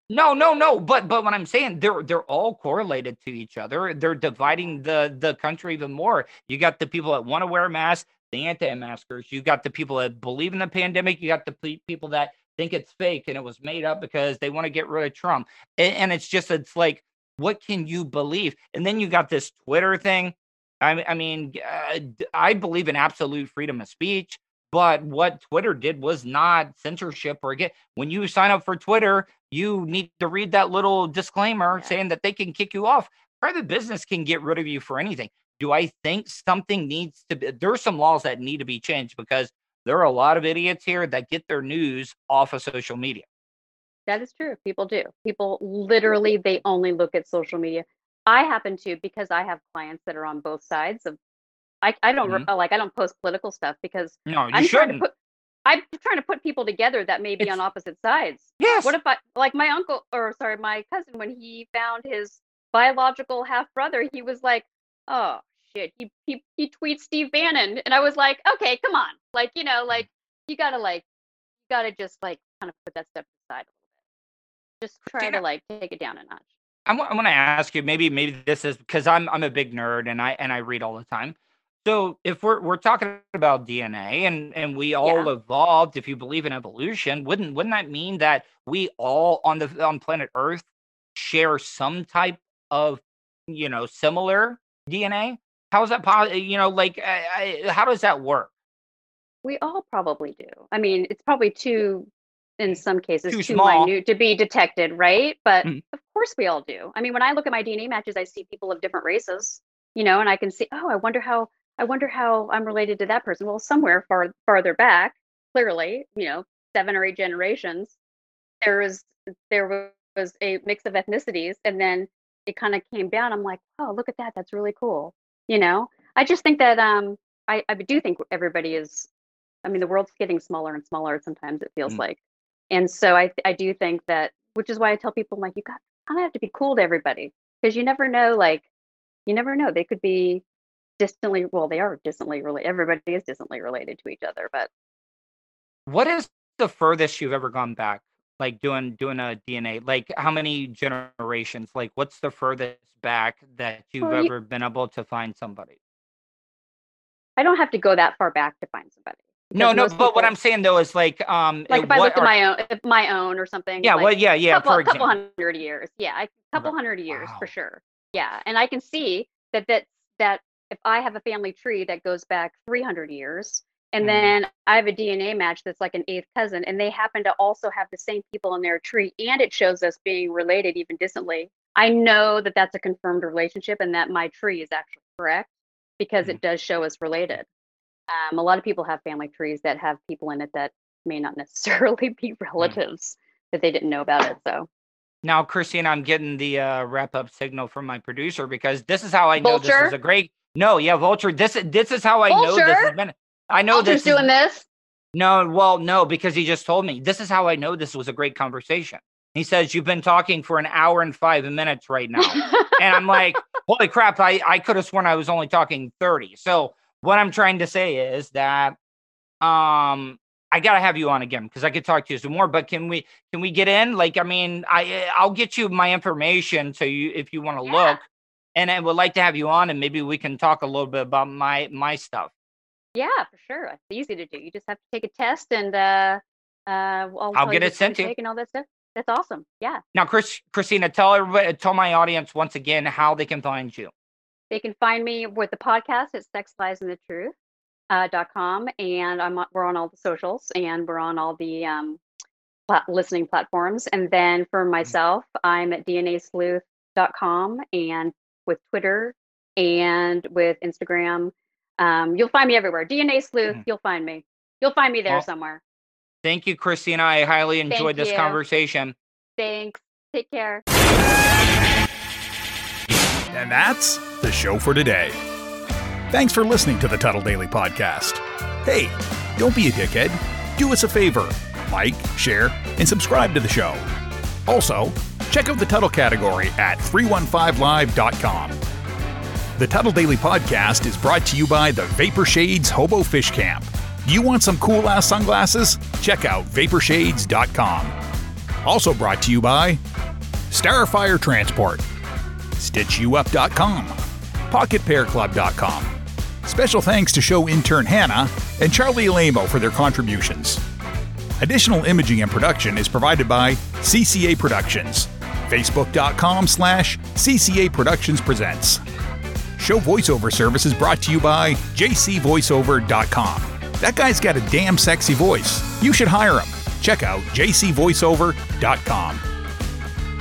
[SPEAKER 5] No, no, no. But but what I'm saying, they're they're all correlated to each other. They're dividing the the country even more. You got the people that want to wear masks, the anti-maskers. You got the people that believe in the pandemic. You got the pe- people that think it's fake and it was made up because they want to get rid of Trump. And, and it's just it's like, what can you believe? And then you got this Twitter thing. I I mean, uh, I believe in absolute freedom of speech. But what Twitter did was not censorship or get when you sign up for Twitter, you need to read that little disclaimer
[SPEAKER 6] Yeah.
[SPEAKER 5] saying that they can kick you off. Private business can get rid of you for anything. Do I think something needs to be there are some laws that need to be changed because there are a lot of idiots here that get their news off of social media.
[SPEAKER 6] That is true. People do. People literally they only look at social media. I happen to because I have clients that are on both sides of. I I don't mm-hmm. re- like I don't post political stuff because
[SPEAKER 5] No, you
[SPEAKER 6] I'm trying to
[SPEAKER 5] shouldn't.
[SPEAKER 6] put. I'm trying to put people together that may be
[SPEAKER 5] It's-
[SPEAKER 6] on opposite sides.
[SPEAKER 5] yes.
[SPEAKER 6] What if I like my uncle or sorry my cousin when he found his biological half brother he was like oh shit. He, he he tweets Steve Bannon and I was like okay come on. Like you know mm. like you gotta like you gotta just like kind of put that stuff aside a little bit. Just try to like take it down a notch.
[SPEAKER 5] I want, to ask you maybe maybe this is because I'm I'm a big nerd and I and I read all the time. So if we're we're talking about DNA and and we all evolved, if you believe in evolution, wouldn't wouldn't that mean that we all on the on planet Earth share some type of you know similar DNA? How is that possible? You know, like I, I, how does that work?
[SPEAKER 6] we all probably do I mean it's probably too in some cases
[SPEAKER 5] Too
[SPEAKER 6] too,
[SPEAKER 5] small.
[SPEAKER 6] minute to be detected right but
[SPEAKER 5] Mm.
[SPEAKER 6] of course we all do I mean when I look at my DNA matches I see people of different races you know and I can see oh I wonder how I wonder how I'm related to that person well somewhere far farther back clearly you know seven or eight generations there was there was a mix of ethnicities and then it kind of came down i'm like oh look at that that's really cool you know i just think that um i i do think everybody is i mean the world's getting smaller and smaller sometimes it feels
[SPEAKER 5] Mm.
[SPEAKER 6] like and so i i do think that which is why i tell people like you got kind of have to be cool to everybody because you never know like you never know they could be distantly well they are distantly related everybody is distantly related to each other but
[SPEAKER 5] What is the furthest you've ever gone back? Like doing doing a DNA? Like how many generations? Like what's the furthest back that you've
[SPEAKER 6] Well, you-
[SPEAKER 5] ever been able to find somebody?
[SPEAKER 6] i don't have to go that far back to find somebody
[SPEAKER 5] No, no, but what I'm saying though is like um
[SPEAKER 6] like if I looked at my own, if my own or something.
[SPEAKER 5] Yeah,
[SPEAKER 6] like,
[SPEAKER 5] well yeah, yeah,
[SPEAKER 6] couple,
[SPEAKER 5] for
[SPEAKER 6] a couple hundred years. Yeah, a couple hundred years for sure. Yeah, and I can see that that that if I have a family tree that goes back 300 years, and
[SPEAKER 5] Mhm.
[SPEAKER 6] then I have a DNA match that's like an eighth cousin, and they happen to also have the same people in their tree, and it shows us being related even distantly. I know that that's a confirmed relationship, and that my tree is actually correct because
[SPEAKER 5] Mm-hmm.
[SPEAKER 6] it does show us related. Um, a lot of people have family trees that have people in it that may not necessarily be
[SPEAKER 5] Mm.
[SPEAKER 6] relatives that they didn't know about it. So
[SPEAKER 5] Now, Christine, I'm getting the uh, wrap up signal from my producer because this is how I know this is a great. No, yeah, Vulture. This is this is how I know this has been. I know
[SPEAKER 6] Walter's
[SPEAKER 5] this is,
[SPEAKER 6] doing this.
[SPEAKER 5] No, well, no, because he just told me. This is how I know this was a great conversation. He says you've been talking for an hour and five minutes right now, and I'm like, holy crap! I I could have sworn I was only talking thirty. So what I'm trying to say is that, um, I gotta have you on again because I could talk to you some more. But can we can we get in? Like, I mean, I I'll get you my information so you if you want to
[SPEAKER 6] Yeah.
[SPEAKER 5] look, and I would like to have you on, and maybe we can talk a little bit about my my stuff.
[SPEAKER 6] Yeah, for sure. It's easy to do. You just have to take a test and uh, uh, I'll, you
[SPEAKER 5] get it sent to you.
[SPEAKER 6] And all that stuff. That's awesome. Yeah.
[SPEAKER 5] Now, Chris, Christina, tell everybody, tell my audience once again how they can find you.
[SPEAKER 6] They can find me with the podcast at Sex Lies and the Truth. Uh, dot com and I'm we're on all the socials and we're on all the um, plat- listening platforms. And then for myself, I'm at DNAsleuth.com and with Twitter and with Instagram. Um, you'll find me everywhere. DNA Sleuth,
[SPEAKER 5] Mhm.
[SPEAKER 6] you'll find me. You'll find me there
[SPEAKER 5] Well,
[SPEAKER 6] somewhere.
[SPEAKER 5] Thank you, Christina. I highly enjoyed this
[SPEAKER 6] you.
[SPEAKER 5] conversation.
[SPEAKER 6] Thanks. Take care.
[SPEAKER 2] And that's the show for today. Thanks for listening to the Tuttle Daily Podcast. Hey, don't be a dickhead. Do us a favor like, share, and subscribe to the show. Also, check out the Tuttle category at 315live.com. The Tuttle Daily Podcast is brought to you by the Vapor Shades Hobo Fish Camp. You want some cool ass sunglasses? Check out vaporshades.com. Also brought to you by Starfire Transport, StitchYouUp.com, PocketPairClub.com. Special thanks to show intern Hannah and Charlie Alamo for their contributions. Additional imaging and production is provided by CCA Productions. Facebook.com slash CCA Productions Presents. Show voiceover service is brought to you by jcvoiceover.com. That guy's got a damn sexy voice. You should hire him. Check out jcvoiceover.com.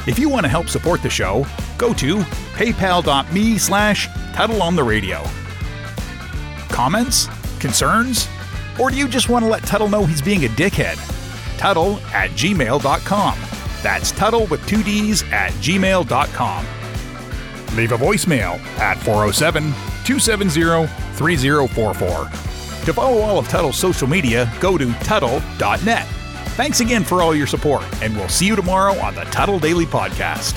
[SPEAKER 2] If you want to help support the show, go to paypal.me slash Tuttle on the radio. Comments? Concerns? Or do you just want to let Tuttle know he's being a dickhead? Tuttle at gmail.com. That's Tuttle with two D's at gmail.com. Leave a voicemail at 407 270 3044. To follow all of Tuttle's social media, go to Tuttle.net. Thanks again for all your support, and we'll see you tomorrow on the Tuttle Daily Podcast.